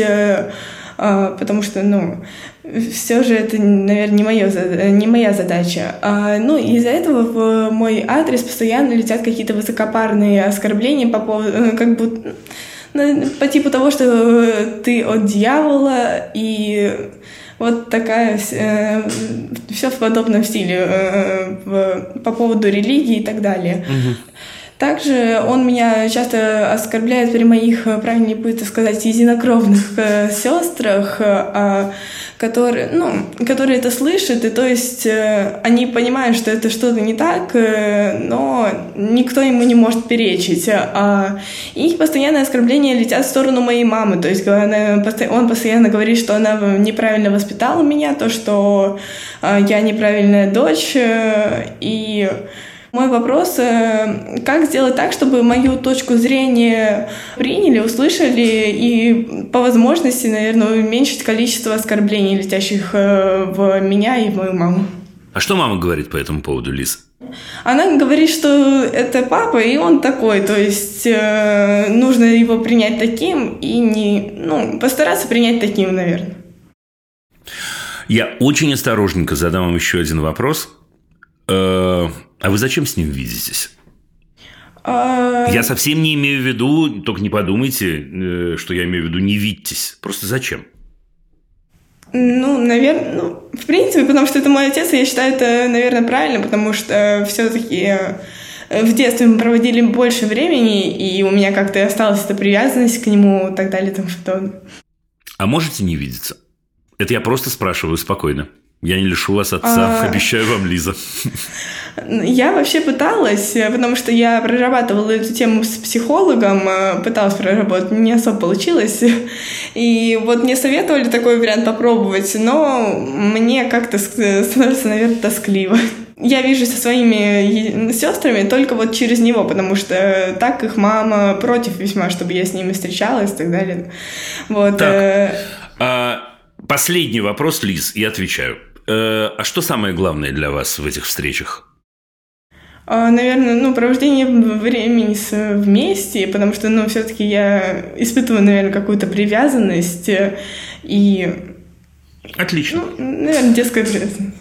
а, потому что, ну, все же это, наверное, не, моё, не моя задача. А, ну, из-за этого в мой адрес постоянно летят какие-то высокопарные оскорбления по поводу, как будто по типу того, что ты от дьявола, и вот такая, э, все в подобном стиле э, по поводу религии и так далее. Угу. Также он меня часто оскорбляет при моих, э, правильнее будет сказать, единокровных э, сестрах, э, которые, ну, которые это слышат, и то есть э, они понимают, что это что-то не так, э, но никто ему не может перечить. А их постоянное оскорбления летят в сторону моей мамы, то есть она, он постоянно говорит, что она неправильно воспитала меня, то, что э, я неправильная дочь, э, и мой вопрос, э, как сделать так, чтобы мою точку зрения приняли, услышали и по возможности, наверное, уменьшить количество оскорблений, летящих э, в меня и в мою маму. А что мама говорит по этому поводу, Лиз? Она говорит, что это папа, и он такой, то есть э, нужно его принять таким и не, ну, постараться принять таким, наверное. Я очень осторожненько задам вам еще один вопрос. Э, а вы зачем с ним видитесь? А... Я совсем не имею в виду, только не подумайте, э, что я имею в виду не видитесь. Просто зачем? Ну, наверное, ну, в принципе, потому что это мой отец, и я считаю это, наверное, правильно, потому что все-таки э, в детстве мы проводили больше времени, и у меня как-то осталась эта привязанность к нему и так далее и тому подобное. А можете не видеться? Это я просто спрашиваю спокойно. Я не лишу вас отца, а... обещаю вам, Лиза. Я вообще пыталась, потому что я прорабатывала эту тему с психологом, э, пыталась проработать, не особо получилось. И вот мне советовали такой вариант попробовать, но мне как-то становится, наверное, тоскливо. Я вижу со своими сестрами только вот через него, потому что так их мама против весьма, чтобы я с ними встречалась и так далее. Вот. Так. Э, а Последний вопрос, Лиз, я отвечаю. Э, а что самое главное для вас в этих встречах? А, наверное, ну, провождение времени вместе, потому что, ну, все-таки я испытываю, наверное, какую-то привязанность э, и... Отлично. Ну, наверное, детская привязанность.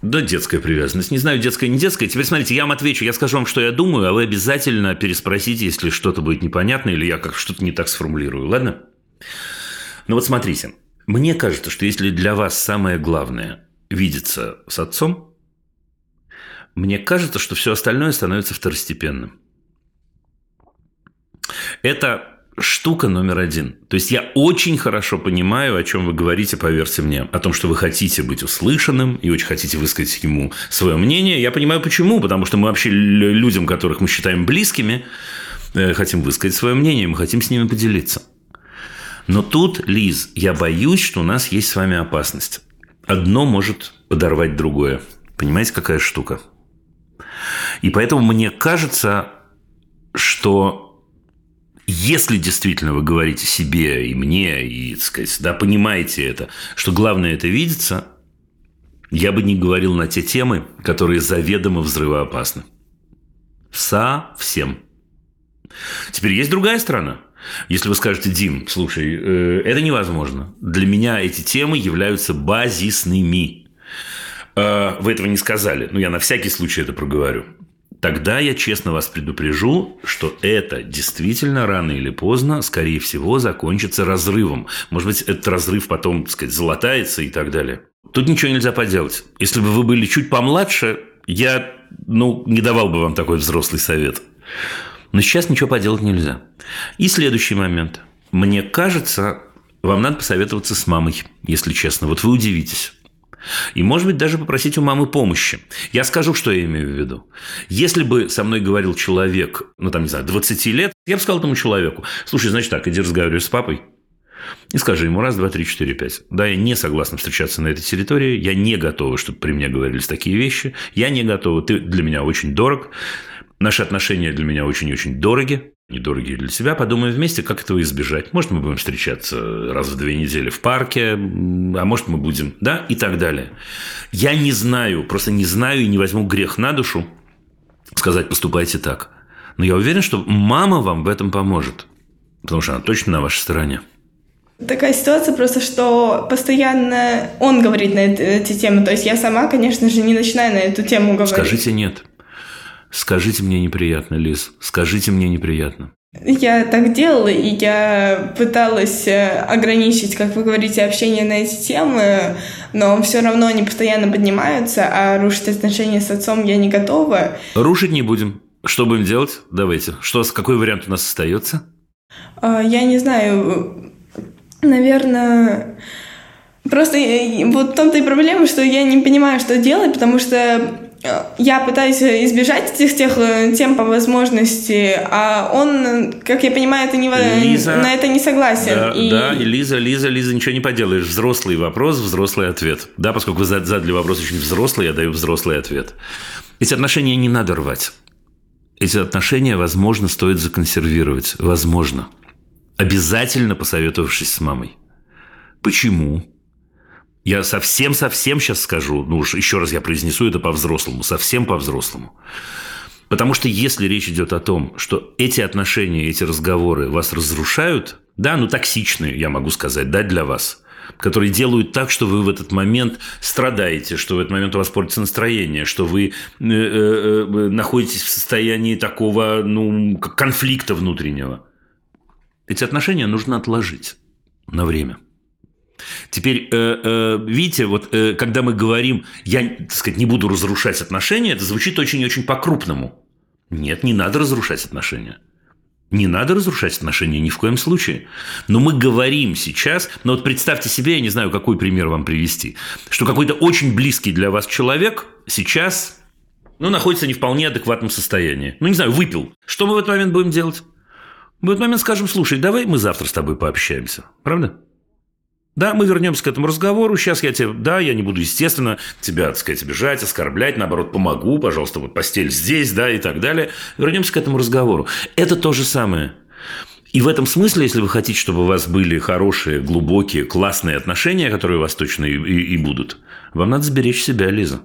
Да, детская привязанность. Не знаю, детская, не детская. Теперь смотрите, я вам отвечу, я скажу вам, что я думаю, а вы обязательно переспросите, если что-то будет непонятно или я как что-то не так сформулирую, ладно? Ну вот смотрите, мне кажется, что если для вас самое главное видеться с отцом, мне кажется, что все остальное становится второстепенным. Это штука номер один. То есть я очень хорошо понимаю, о чем вы говорите, поверьте мне, о том, что вы хотите быть услышанным и очень хотите высказать ему свое мнение. Я понимаю почему, потому что мы вообще людям, которых мы считаем близкими, э, хотим высказать свое мнение, мы хотим с ними поделиться. Но тут, Лиз, я боюсь, что у нас есть с вами опасность. Одно может подорвать другое. Понимаете, какая штука? И поэтому мне кажется, что если действительно вы говорите себе и мне, и, так сказать, да, понимаете это, что главное это видится, я бы не говорил на те темы, которые заведомо взрывоопасны. Совсем. Теперь есть другая сторона. Если вы скажете, Дим, слушай, э, это невозможно. Для меня эти темы являются базисными. Э, вы этого не сказали, но я на всякий случай это проговорю. Тогда я честно вас предупрежу, что это действительно рано или поздно, скорее всего, закончится разрывом. Может быть, этот разрыв потом, так сказать, золотается и так далее. Тут ничего нельзя поделать. Если бы вы были чуть помладше, я, ну, не давал бы вам такой взрослый совет. Но сейчас ничего поделать нельзя. И следующий момент. Мне кажется, вам надо посоветоваться с мамой, если честно. Вот вы удивитесь. И, может быть, даже попросить у мамы помощи. Я скажу, что я имею в виду. Если бы со мной говорил человек, ну, там, не знаю, 20 лет, я бы сказал этому человеку, слушай, значит так, иди разговаривай с папой, и скажи ему раз, два, три, четыре, пять. Да, я не согласна встречаться на этой территории. Я не готова, чтобы при мне говорились такие вещи. Я не готова. Ты для меня очень дорог. Наши отношения для меня очень-очень дороги недорогие для себя, подумаем вместе, как этого избежать. Может, мы будем встречаться раз в две недели в парке, а может, мы будем, да, и так далее. Я не знаю, просто не знаю и не возьму грех на душу сказать, поступайте так. Но я уверен, что мама вам в этом поможет, потому что она точно на вашей стороне. Такая ситуация просто, что постоянно он говорит на эти темы. То есть я сама, конечно же, не начинаю на эту тему говорить. Скажите нет. Скажите мне неприятно, Лиз, скажите мне неприятно. Я так делала, и я пыталась э, ограничить, как вы говорите, общение на эти темы, но все равно они постоянно поднимаются, а рушить отношения с отцом я не готова. Рушить не будем. Что будем делать? Давайте. Что, какой вариант у нас остается? А, я не знаю. Наверное, просто вот в том-то и проблема, что я не понимаю, что делать, потому что я пытаюсь избежать этих тех э, тем по возможности, а он, как я понимаю, это не, Лиза, на это не согласен. Да, и... да, и Лиза, Лиза, Лиза, ничего не поделаешь. Взрослый вопрос, взрослый ответ. Да, поскольку вы задали вопрос очень взрослый, я даю взрослый ответ. Эти отношения не надо рвать. Эти отношения, возможно, стоит законсервировать. Возможно. Обязательно посоветовавшись с мамой. Почему? Я совсем-совсем сейчас скажу, ну уж еще раз я произнесу это по-взрослому, совсем по-взрослому. Потому что если речь идет о том, что эти отношения, эти разговоры вас разрушают, да, ну токсичные, я могу сказать, да, для вас, которые делают так, что вы в этот момент страдаете, что в этот момент у вас портится настроение, что вы э, э, э, находитесь в состоянии такого, ну, конфликта внутреннего. Эти отношения нужно отложить на время. Теперь, э, э, видите, вот э, когда мы говорим, я, так сказать, не буду разрушать отношения, это звучит очень-очень по-крупному. Нет, не надо разрушать отношения. Не надо разрушать отношения ни в коем случае. Но мы говорим сейчас, но вот представьте себе, я не знаю, какой пример вам привести, что какой-то очень близкий для вас человек сейчас ну, находится не вполне адекватном состоянии. Ну, не знаю, выпил. Что мы в этот момент будем делать? Мы в этот момент скажем, слушай, давай мы завтра с тобой пообщаемся. Правда? Да, мы вернемся к этому разговору. Сейчас я тебе, да, я не буду, естественно, тебя, так сказать, обижать, оскорблять, наоборот, помогу, пожалуйста, вот постель здесь, да, и так далее. Вернемся к этому разговору. Это то же самое. И в этом смысле, если вы хотите, чтобы у вас были хорошие, глубокие, классные отношения, которые у вас точно и, и, и будут, вам надо сберечь себя, Лиза.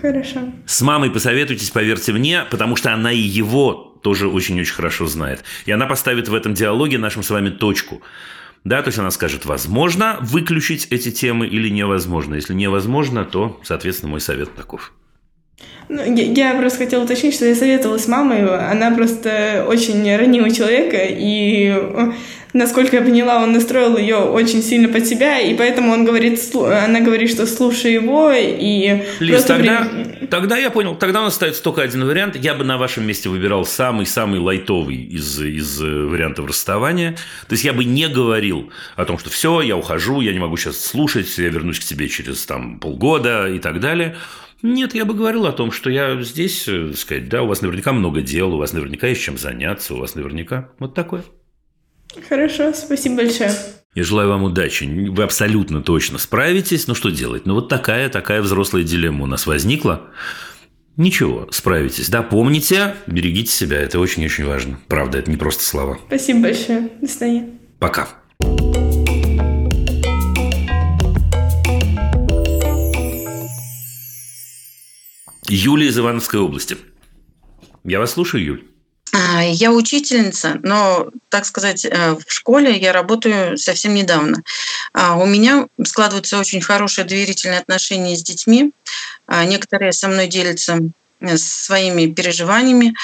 Хорошо. С мамой посоветуйтесь, поверьте мне, потому что она и его тоже очень-очень хорошо знает. И она поставит в этом диалоге нашим с вами точку. Да, то есть она скажет, возможно выключить эти темы или невозможно. Если невозможно, то, соответственно, мой совет таков. Ну, я, я просто хотела уточнить, что я советовала с мамой. Она просто очень ранимый человек, и насколько я поняла, он настроил ее очень сильно под себя, и поэтому он говорит, она говорит, что слушай его, и... Лиз, тогда, при... тогда я понял, тогда у нас остается только один вариант. Я бы на вашем месте выбирал самый-самый лайтовый из, из э, вариантов расставания. То есть я бы не говорил о том, что все, я ухожу, я не могу сейчас слушать, я вернусь к тебе через там, полгода и так далее. Нет, я бы говорил о том, что я здесь, э, так сказать, да, у вас наверняка много дел, у вас наверняка есть чем заняться, у вас наверняка вот такое. Хорошо, спасибо большое. Я желаю вам удачи. Вы абсолютно точно справитесь. Ну, что делать? Ну, вот такая, такая взрослая дилемма у нас возникла. Ничего, справитесь. Да, помните, берегите себя. Это очень-очень важно. Правда, это не просто слова. Спасибо большое. До свидания. Пока. Юлия из Ивановской области. Я вас слушаю, Юль. А, я учительница, но, так сказать, э, в школе я работаю совсем недавно. А, у меня складываются очень хорошие доверительные отношения с детьми. А, некоторые со мной делятся э, своими переживаниями.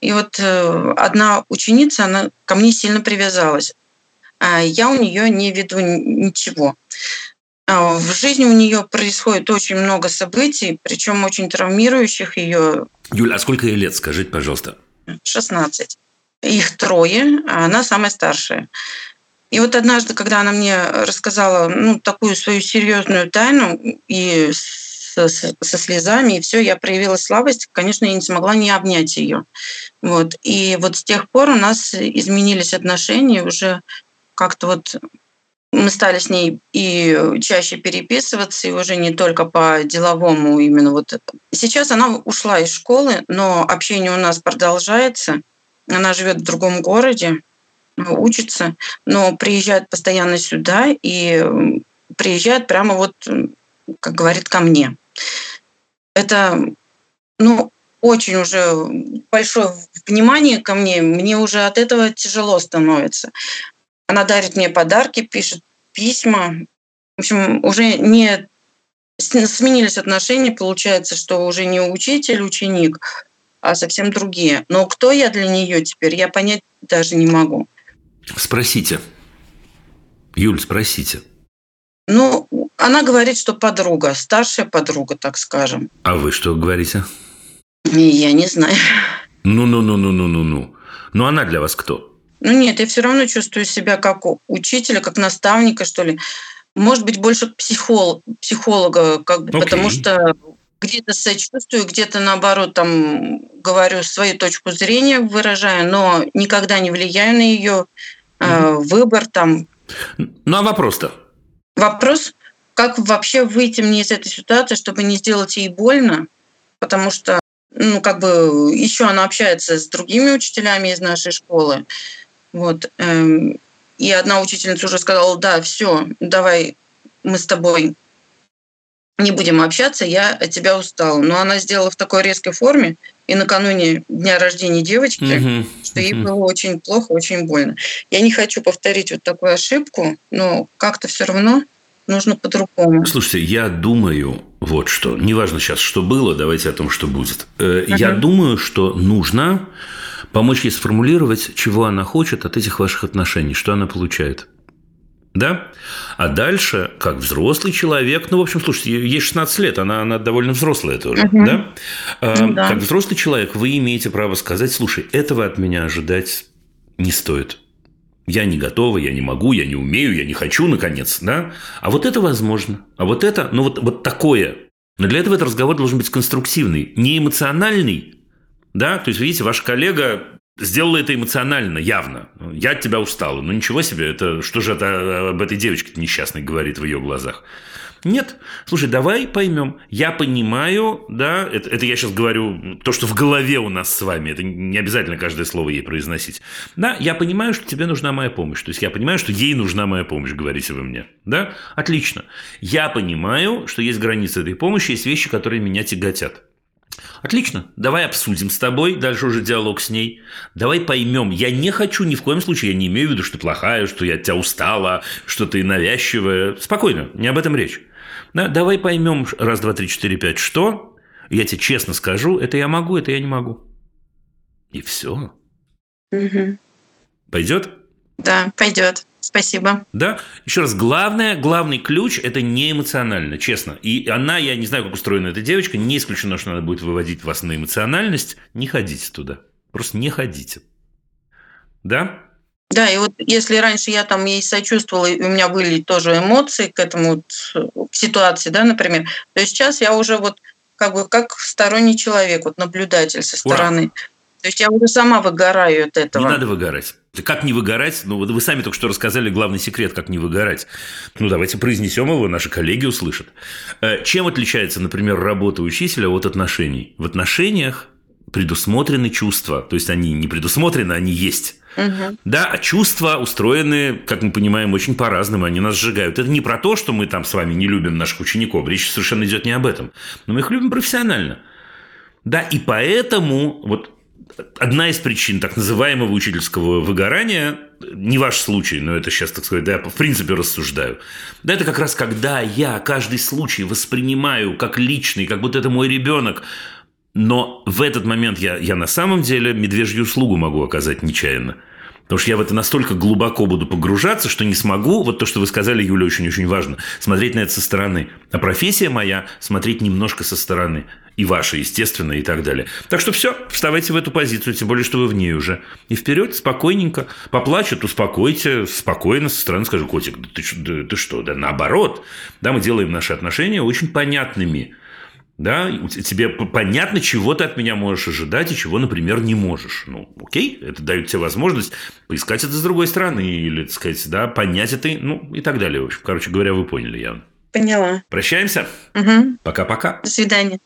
И вот э, одна ученица, она ко мне сильно привязалась. Я у нее не веду ничего. В жизни у нее происходит очень много событий, причем очень травмирующих ее. Юля, а сколько ей лет, скажите, пожалуйста? 16. Их трое, а она самая старшая. И вот однажды, когда она мне рассказала ну, такую свою серьезную тайну и со, со слезами, и все, я проявила слабость, конечно, я не смогла не обнять ее. Вот. И вот с тех пор у нас изменились отношения, уже как-то вот мы стали с ней и чаще переписываться, и уже не только по деловому именно вот. Сейчас она ушла из школы, но общение у нас продолжается. Она живет в другом городе, учится, но приезжает постоянно сюда и приезжает прямо вот, как говорит, ко мне. Это, ну, очень уже большое внимание ко мне, мне уже от этого тяжело становится. Она дарит мне подарки, пишет письма. В общем, уже не сменились отношения, получается, что уже не учитель, ученик, а совсем другие. Но кто я для нее теперь, я понять даже не могу. Спросите. Юль, спросите. Ну, она говорит, что подруга, старшая подруга, так скажем. А вы что говорите? Я не знаю. Ну-ну-ну-ну-ну-ну-ну. Ну, она для вас кто? Ну нет, я все равно чувствую себя как учителя, как наставника, что ли. Может быть, больше психолог, психолога, как бы, okay. потому что где-то сочувствую, где-то наоборот там говорю свою точку зрения, выражаю, но никогда не влияю на ее э, выбор там. Ну а вопрос-то? Вопрос, как вообще выйти мне из этой ситуации, чтобы не сделать ей больно, потому что ну, как бы еще она общается с другими учителями из нашей школы. Вот. Эм, и одна учительница уже сказала, да, все, давай мы с тобой не будем общаться, я от тебя устала. Но она сделала в такой резкой форме, и накануне дня рождения девочки, uh-huh. что ей было очень плохо, очень больно. Я не хочу повторить вот такую ошибку, но как-то все равно нужно по-другому. Слушайте, я думаю, вот что, неважно сейчас, что было, давайте о том, что будет. Uh-huh. Я думаю, что нужно помочь ей сформулировать, чего она хочет от этих ваших отношений, что она получает. Да? А дальше, как взрослый человек, ну, в общем, слушайте, ей 16 лет, она, она довольно взрослая тоже, угу. да? А, да? Как взрослый человек, вы имеете право сказать, слушай, этого от меня ожидать не стоит. Я не готова, я не могу, я не умею, я не хочу, наконец, да? А вот это возможно. А вот это, ну, вот, вот такое. Но для этого этот разговор должен быть конструктивный, не эмоциональный, да, то есть, видите, ваш коллега сделала это эмоционально, явно. я от тебя устала. Ну, ничего себе, это что же это об этой девочке несчастной говорит в ее глазах? Нет. Слушай, давай поймем. Я понимаю, да, это, это я сейчас говорю то, что в голове у нас с вами. Это не обязательно каждое слово ей произносить. Да, я понимаю, что тебе нужна моя помощь. То есть я понимаю, что ей нужна моя помощь, говорите вы мне. Да? Отлично. Я понимаю, что есть границы этой помощи, есть вещи, которые меня тяготят. Отлично, давай обсудим с тобой, дальше уже диалог с ней. Давай поймем. Я не хочу ни в коем случае, я не имею в виду, что ты плохая, что я от тебя устала, что ты навязчивая. Спокойно, не об этом речь. Да, давай поймем раз, два, три, четыре, пять, что. Я тебе честно скажу, это я могу, это я не могу. И все. Угу. Пойдет? Да, пойдет. Спасибо. Да. Еще раз, главное, главный ключ – это не эмоционально, честно. И она, я не знаю, как устроена эта девочка, не исключено, что она будет выводить вас на эмоциональность. Не ходите туда. Просто не ходите. Да? Да, и вот если раньше я там ей сочувствовала, и у меня были тоже эмоции к этому к ситуации, да, например, то сейчас я уже вот как бы как сторонний человек, вот наблюдатель со стороны. Ура. То есть я уже сама выгораю от этого. Не надо выгорать. Как не выгорать? Ну, вот вы сами только что рассказали главный секрет, как не выгорать. Ну, давайте произнесем его, наши коллеги услышат. Э, чем отличается, например, работа учителя от отношений? В отношениях предусмотрены чувства. То есть они не предусмотрены, они есть. Угу. Да, а чувства устроены, как мы понимаем, очень по-разному, они нас сжигают. Это не про то, что мы там с вами не любим наших учеников, речь совершенно идет не об этом. Но мы их любим профессионально. Да, и поэтому вот одна из причин так называемого учительского выгорания, не ваш случай, но это сейчас, так сказать, да, я в принципе рассуждаю, да, это как раз когда я каждый случай воспринимаю как личный, как будто это мой ребенок, но в этот момент я, я на самом деле медвежью услугу могу оказать нечаянно. Потому что я в это настолько глубоко буду погружаться, что не смогу, вот то, что вы сказали, Юля, очень-очень важно, смотреть на это со стороны. А профессия моя – смотреть немножко со стороны. И ваша, естественно, и так далее. Так что все, вставайте в эту позицию, тем более, что вы в ней уже. И вперед, спокойненько. Поплачут, успокойте, спокойно со стороны скажу, котик, да ты, да, ты что, да наоборот. Да, мы делаем наши отношения очень понятными да, тебе понятно, чего ты от меня можешь ожидать и чего, например, не можешь. Ну, окей, это дает тебе возможность поискать это с другой стороны или, так сказать, да, понять это, ну, и так далее. В общем, короче говоря, вы поняли явно. Поняла. Прощаемся? Угу. Пока-пока. До свидания.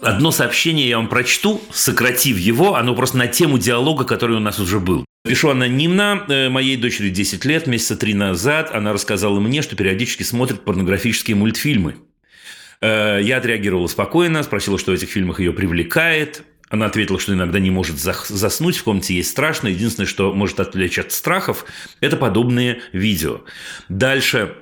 Одно сообщение я вам прочту, сократив его, оно просто на тему диалога, который у нас уже был. Пишу анонимно. Э, моей дочери 10 лет, месяца три назад она рассказала мне, что периодически смотрит порнографические мультфильмы. Э, я отреагировала спокойно, спросила, что в этих фильмах ее привлекает. Она ответила, что иногда не может заснуть, в комнате ей страшно. Единственное, что может отвлечь от страхов, это подобные видео. Дальше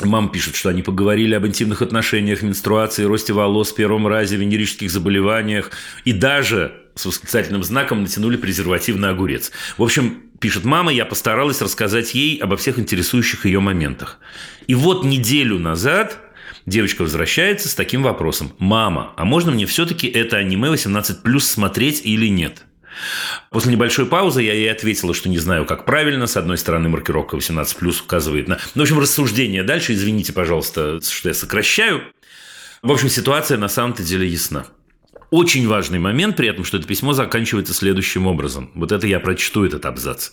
Мама пишет, что они поговорили об интимных отношениях, менструации, росте волос, первом разе, венерических заболеваниях и даже с восклицательным знаком натянули презерватив на огурец. В общем, пишет мама, я постаралась рассказать ей обо всех интересующих ее моментах. И вот неделю назад девочка возвращается с таким вопросом. «Мама, а можно мне все-таки это аниме 18+, смотреть или нет?» После небольшой паузы я ей ответила, что не знаю, как правильно. С одной стороны, маркировка 18+, указывает на... Ну, в общем, рассуждение дальше. Извините, пожалуйста, что я сокращаю. В общем, ситуация на самом-то деле ясна. Очень важный момент при этом, что это письмо заканчивается следующим образом. Вот это я прочту этот абзац.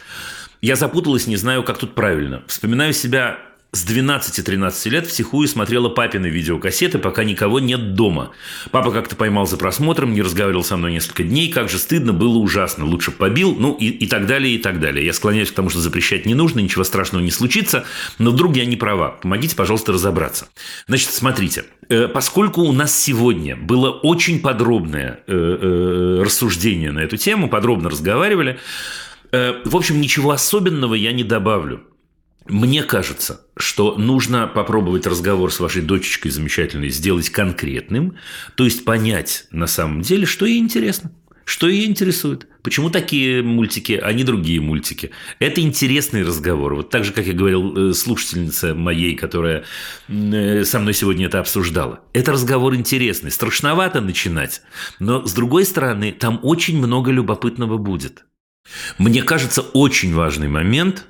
Я запуталась, не знаю, как тут правильно. Вспоминаю себя с 12-13 лет втихую смотрела папины видеокассеты, пока никого нет дома. Папа как-то поймал за просмотром, не разговаривал со мной несколько дней, как же стыдно, было ужасно, лучше побил, ну и, и так далее, и так далее. Я склоняюсь к тому, что запрещать не нужно, ничего страшного не случится, но вдруг я не права. Помогите, пожалуйста, разобраться. Значит, смотрите, э, поскольку у нас сегодня было очень подробное э, э, рассуждение на эту тему, подробно разговаривали, в общем, ничего особенного я не добавлю. Мне кажется, что нужно попробовать разговор с вашей дочечкой замечательной сделать конкретным, то есть понять на самом деле, что ей интересно. Что ее интересует? Почему такие мультики, а не другие мультики? Это интересный разговор. Вот так же, как я говорил э, слушательница моей, которая э, со мной сегодня это обсуждала. Это разговор интересный. Страшновато начинать. Но, с другой стороны, там очень много любопытного будет. Мне кажется, очень важный момент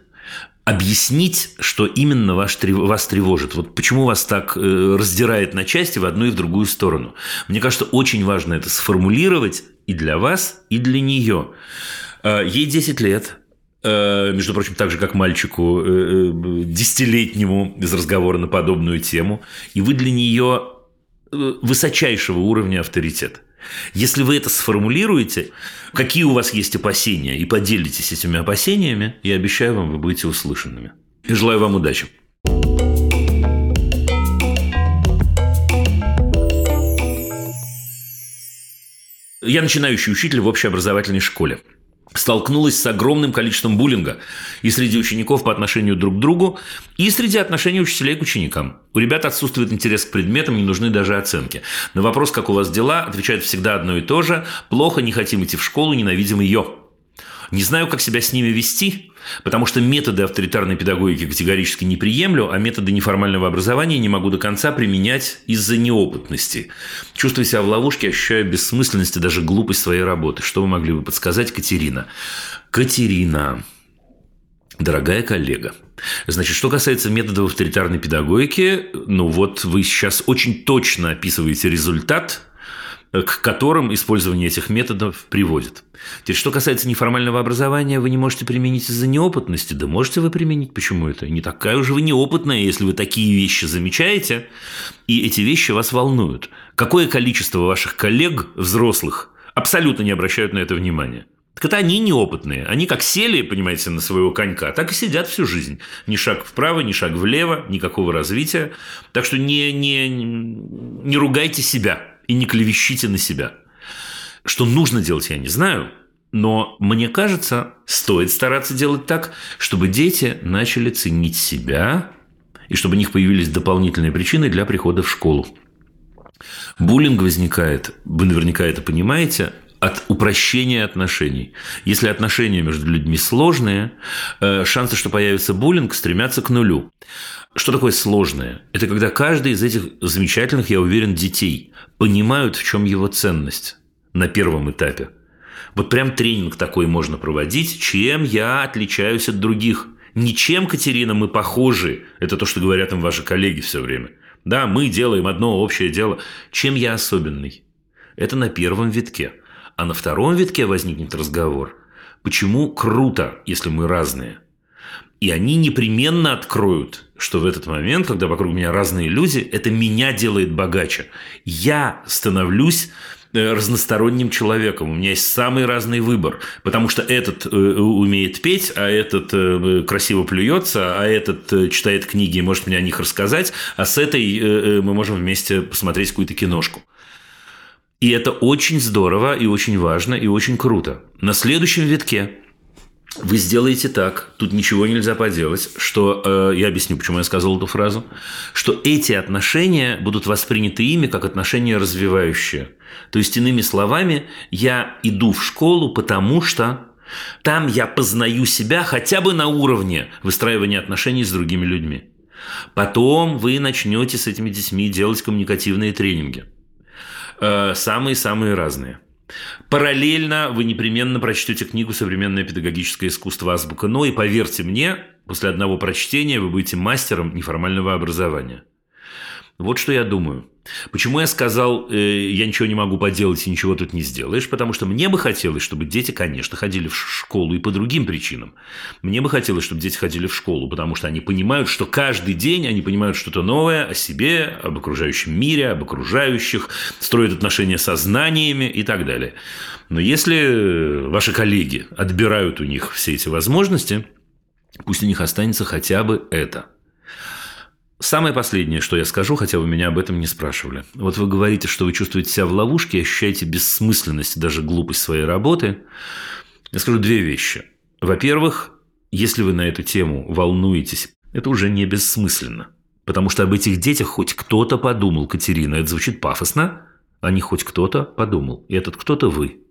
объяснить, что именно вас тревожит. Вот почему вас так э, раздирает на части в одну и в другую сторону. Мне кажется, очень важно это сформулировать и для вас, и для нее. Э, ей 10 лет, э, между прочим, так же, как мальчику десятилетнему без разговора на подобную тему, и вы для нее высочайшего уровня авторитет. Если вы это сформулируете, какие у вас есть опасения, и поделитесь этими опасениями, я обещаю вам, вы будете услышанными. И желаю вам удачи. Я начинающий учитель в общеобразовательной школе столкнулась с огромным количеством буллинга и среди учеников по отношению друг к другу, и среди отношений учителей к ученикам. У ребят отсутствует интерес к предметам, не нужны даже оценки. На вопрос, как у вас дела, отвечают всегда одно и то же – плохо, не хотим идти в школу, ненавидим ее. Не знаю, как себя с ними вести, потому что методы авторитарной педагогики категорически не приемлю, а методы неформального образования не могу до конца применять из-за неопытности. Чувствую себя в ловушке, ощущаю бессмысленность и даже глупость своей работы. Что вы могли бы подсказать, Катерина? Катерина, Дорогая коллега, значит, что касается методов авторитарной педагогики, ну вот вы сейчас очень точно описываете результат к которым использование этих методов приводит. Теперь, что касается неформального образования, вы не можете применить из-за неопытности. Да можете вы применить. Почему это? Не такая уже вы неопытная, если вы такие вещи замечаете, и эти вещи вас волнуют. Какое количество ваших коллег, взрослых, абсолютно не обращают на это внимания? Так это они неопытные. Они как сели, понимаете, на своего конька, так и сидят всю жизнь. Ни шаг вправо, ни шаг влево, никакого развития. Так что не, не, не ругайте себя и не клевещите на себя. Что нужно делать, я не знаю, но мне кажется, стоит стараться делать так, чтобы дети начали ценить себя и чтобы у них появились дополнительные причины для прихода в школу. Буллинг возникает, вы наверняка это понимаете, от упрощения отношений. Если отношения между людьми сложные, э, шансы, что появится буллинг, стремятся к нулю. Что такое сложное? Это когда каждый из этих замечательных, я уверен, детей понимают, в чем его ценность на первом этапе. Вот прям тренинг такой можно проводить, чем я отличаюсь от других. Ничем, Катерина, мы похожи. Это то, что говорят им ваши коллеги все время. Да, мы делаем одно общее дело. Чем я особенный? Это на первом витке. А на втором витке возникнет разговор. Почему круто, если мы разные? И они непременно откроют, что в этот момент, когда вокруг меня разные люди, это меня делает богаче. Я становлюсь э, разносторонним человеком. У меня есть самый разный выбор, потому что этот э, умеет петь, а этот э, красиво плюется, а этот э, читает книги и может мне о них рассказать, а с этой э, э, мы можем вместе посмотреть какую-то киношку. И это очень здорово, и очень важно, и очень круто. На следующем витке вы сделаете так, тут ничего нельзя поделать, что, э, я объясню, почему я сказал эту фразу, что эти отношения будут восприняты ими как отношения развивающие. То есть, иными словами, я иду в школу, потому что там я познаю себя хотя бы на уровне выстраивания отношений с другими людьми. Потом вы начнете с этими детьми делать коммуникативные тренинги. Э, самые-самые разные – Параллельно вы непременно прочтете книгу «Современное педагогическое искусство. Азбука Но», и поверьте мне, после одного прочтения вы будете мастером неформального образования. Вот что я думаю. Почему я сказал, э, я ничего не могу поделать и ничего тут не сделаешь? Потому что мне бы хотелось, чтобы дети, конечно, ходили в школу и по другим причинам. Мне бы хотелось, чтобы дети ходили в школу, потому что они понимают, что каждый день они понимают что-то новое о себе, об окружающем мире, об окружающих, строят отношения со знаниями и так далее. Но если ваши коллеги отбирают у них все эти возможности, пусть у них останется хотя бы это – Самое последнее, что я скажу, хотя вы меня об этом не спрашивали. Вот вы говорите, что вы чувствуете себя в ловушке, ощущаете бессмысленность даже глупость своей работы. Я скажу две вещи. Во-первых, если вы на эту тему волнуетесь, это уже не бессмысленно. Потому что об этих детях хоть кто-то подумал, Катерина. Это звучит пафосно. О них хоть кто-то подумал. И этот кто-то вы.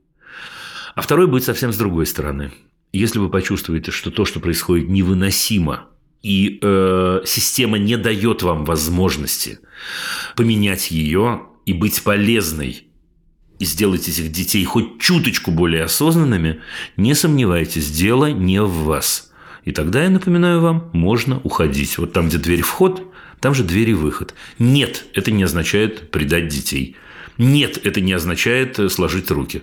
А второй будет совсем с другой стороны. Если вы почувствуете, что то, что происходит, невыносимо и э, система не дает вам возможности поменять ее и быть полезной и сделать этих детей хоть чуточку более осознанными, не сомневайтесь, дело не в вас. И тогда, я напоминаю вам, можно уходить. Вот там, где дверь вход, там же дверь и выход. Нет, это не означает предать детей. Нет, это не означает э, сложить руки.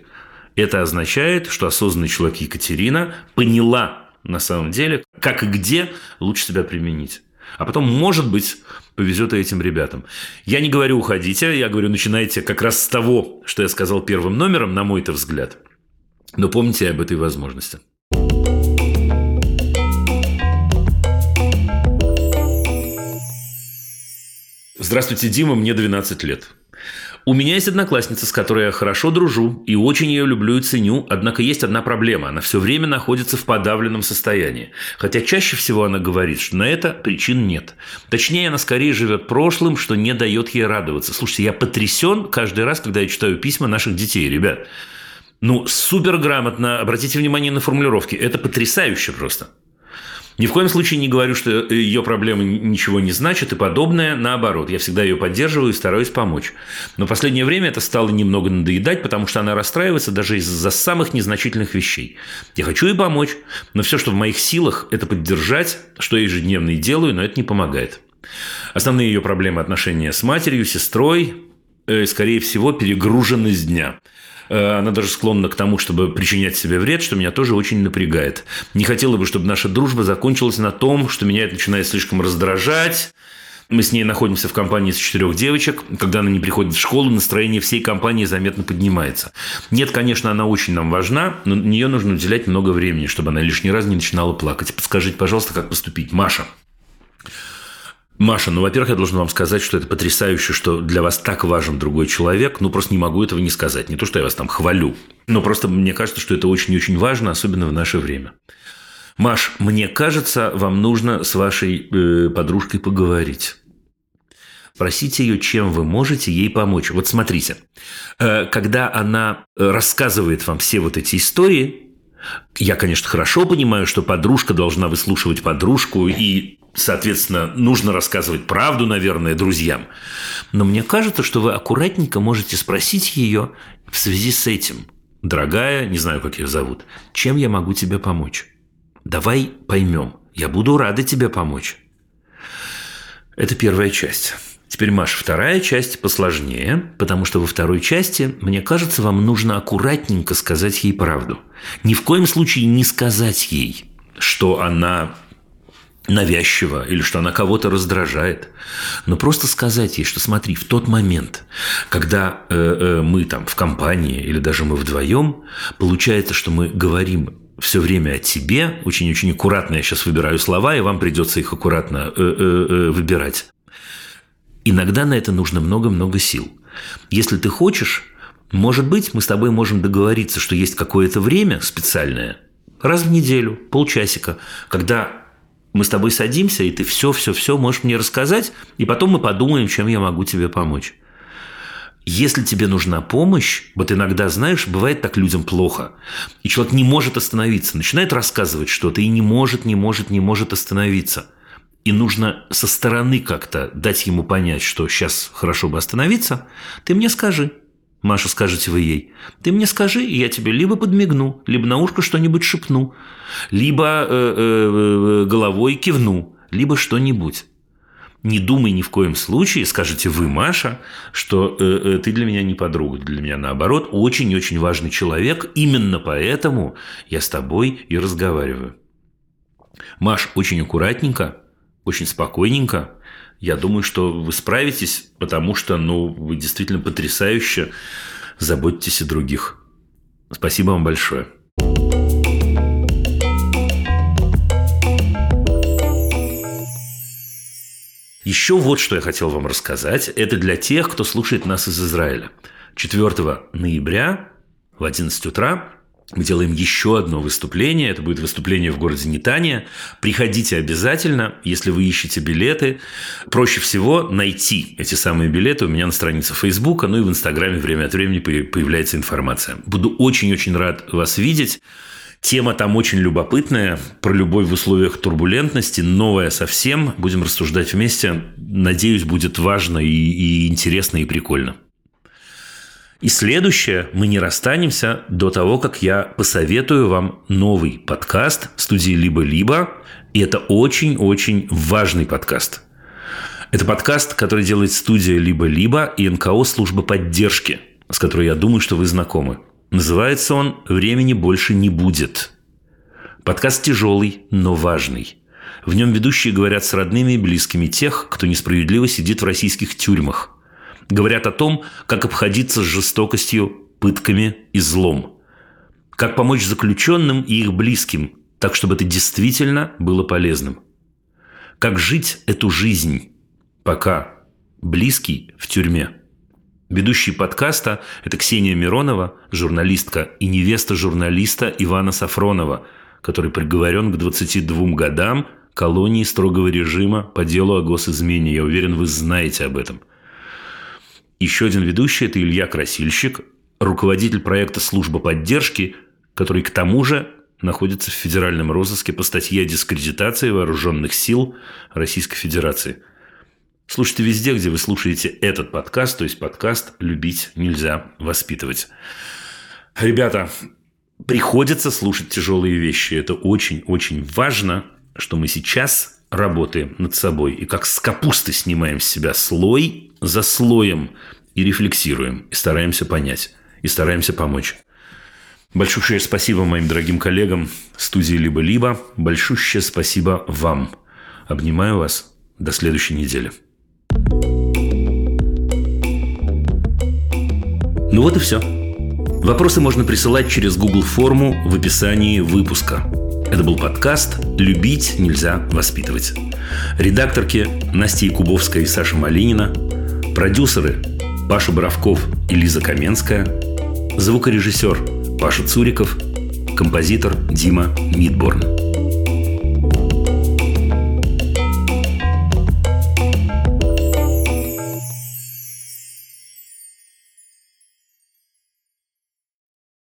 Это означает, что осознанный человек Екатерина поняла на самом деле, как и где лучше себя применить. А потом, может быть, повезет и этим ребятам. Я не говорю уходите, я говорю начинайте как раз с того, что я сказал первым номером, на мой-то взгляд. Но помните об этой возможности. Здравствуйте, Дима, мне 12 лет. У меня есть одноклассница, с которой я хорошо дружу и очень ее люблю и ценю, однако есть одна проблема. Она все время находится в подавленном состоянии. Хотя чаще всего она говорит, что на это причин нет. Точнее, она скорее живет прошлым, что не дает ей радоваться. Слушайте, я потрясен каждый раз, когда я читаю письма наших детей, ребят. Ну, супер грамотно, обратите внимание на формулировки. Это потрясающе просто. Ни в коем случае не говорю, что ее проблемы ничего не значат и подобное. Наоборот, я всегда ее поддерживаю и стараюсь помочь. Но в последнее время это стало немного надоедать, потому что она расстраивается даже из-за самых незначительных вещей. Я хочу ей помочь, но все, что в моих силах, это поддержать, что я ежедневно и делаю, но это не помогает. Основные ее проблемы отношения с матерью, сестрой, э, скорее всего, перегруженность дня – она даже склонна к тому, чтобы причинять себе вред, что меня тоже очень напрягает. Не хотела бы, чтобы наша дружба закончилась на том, что меня это начинает слишком раздражать, мы с ней находимся в компании из четырех девочек. Когда она не приходит в школу, настроение всей компании заметно поднимается. Нет, конечно, она очень нам важна, но на нее нужно уделять много времени, чтобы она лишний раз не начинала плакать. Подскажите, пожалуйста, как поступить. Маша. Маша, ну, во-первых, я должен вам сказать, что это потрясающе, что для вас так важен другой человек. Ну, просто не могу этого не сказать. Не то, что я вас там хвалю, но просто мне кажется, что это очень-очень важно, особенно в наше время. Маш, мне кажется, вам нужно с вашей э, подружкой поговорить. Просите ее, чем вы можете ей помочь. Вот смотрите, э, когда она рассказывает вам все вот эти истории, я, конечно, хорошо понимаю, что подружка должна выслушивать подружку и соответственно, нужно рассказывать правду, наверное, друзьям. Но мне кажется, что вы аккуратненько можете спросить ее в связи с этим. Дорогая, не знаю, как ее зовут, чем я могу тебе помочь? Давай поймем. Я буду рада тебе помочь. Это первая часть. Теперь, Маша, вторая часть посложнее, потому что во второй части, мне кажется, вам нужно аккуратненько сказать ей правду. Ни в коем случае не сказать ей, что она навязчиво или что она кого-то раздражает, но просто сказать ей, что смотри, в тот момент, когда э, э, мы там в компании или даже мы вдвоем, получается, что мы говорим все время о тебе, очень-очень аккуратно я сейчас выбираю слова, и вам придется их аккуратно э, э, э, выбирать. Иногда на это нужно много-много сил. Если ты хочешь, может быть, мы с тобой можем договориться, что есть какое-то время специальное, раз в неделю, полчасика, когда мы с тобой садимся, и ты все-все-все можешь мне рассказать, и потом мы подумаем, чем я могу тебе помочь. Если тебе нужна помощь, вот иногда, знаешь, бывает так людям плохо, и человек не может остановиться, начинает рассказывать что-то и не может, не может, не может остановиться. И нужно со стороны как-то дать ему понять, что сейчас хорошо бы остановиться, ты мне скажи – Маша, скажете вы ей, ты мне скажи, и я тебе либо подмигну, либо на ушко что-нибудь шепну, либо э, э, э, головой кивну, либо что-нибудь. Не думай ни в коем случае, скажете вы, Маша, что ты для меня не подруга, для меня наоборот очень-очень важный человек, именно поэтому я с тобой и разговариваю. Маш, очень аккуратненько, очень спокойненько, я думаю, что вы справитесь, потому что ну, вы действительно потрясающе заботитесь о других. Спасибо вам большое. Еще вот что я хотел вам рассказать. Это для тех, кто слушает нас из Израиля. 4 ноября в 11 утра мы делаем еще одно выступление. Это будет выступление в городе Нетания. Приходите обязательно, если вы ищете билеты. Проще всего найти эти самые билеты у меня на странице Фейсбука, ну и в Инстаграме время от времени появляется информация. Буду очень-очень рад вас видеть. Тема там очень любопытная, про любовь в условиях турбулентности, новая совсем. Будем рассуждать вместе. Надеюсь, будет важно и, и интересно, и прикольно. И следующее, мы не расстанемся до того, как я посоветую вам новый подкаст студии «Либо-либо». И это очень-очень важный подкаст. Это подкаст, который делает студия «Либо-либо» и НКО «Служба поддержки», с которой я думаю, что вы знакомы. Называется он «Времени больше не будет». Подкаст тяжелый, но важный. В нем ведущие говорят с родными и близкими тех, кто несправедливо сидит в российских тюрьмах. Говорят о том, как обходиться с жестокостью, пытками и злом. Как помочь заключенным и их близким, так чтобы это действительно было полезным. Как жить эту жизнь, пока близкий в тюрьме. Ведущий подкаста – это Ксения Миронова, журналистка и невеста журналиста Ивана Сафронова, который приговорен к 22 годам колонии строгого режима по делу о госизмене. Я уверен, вы знаете об этом. Еще один ведущий – это Илья Красильщик, руководитель проекта «Служба поддержки», который к тому же находится в федеральном розыске по статье о дискредитации вооруженных сил Российской Федерации – Слушайте везде, где вы слушаете этот подкаст, то есть подкаст «Любить нельзя воспитывать». Ребята, приходится слушать тяжелые вещи. Это очень-очень важно, что мы сейчас работаем над собой и как с капусты снимаем с себя слой за слоем и рефлексируем, и стараемся понять, и стараемся помочь. Большущее спасибо моим дорогим коллегам студии «Либо-либо». Большущее спасибо вам. Обнимаю вас. До следующей недели. Ну вот и все. Вопросы можно присылать через Google форму в описании выпуска. Это был подкаст «Любить нельзя воспитывать». Редакторки Настя Якубовская и Саша Малинина, продюсеры Паша Боровков и Лиза Каменская, звукорежиссер Паша Цуриков, композитор Дима Мидборн.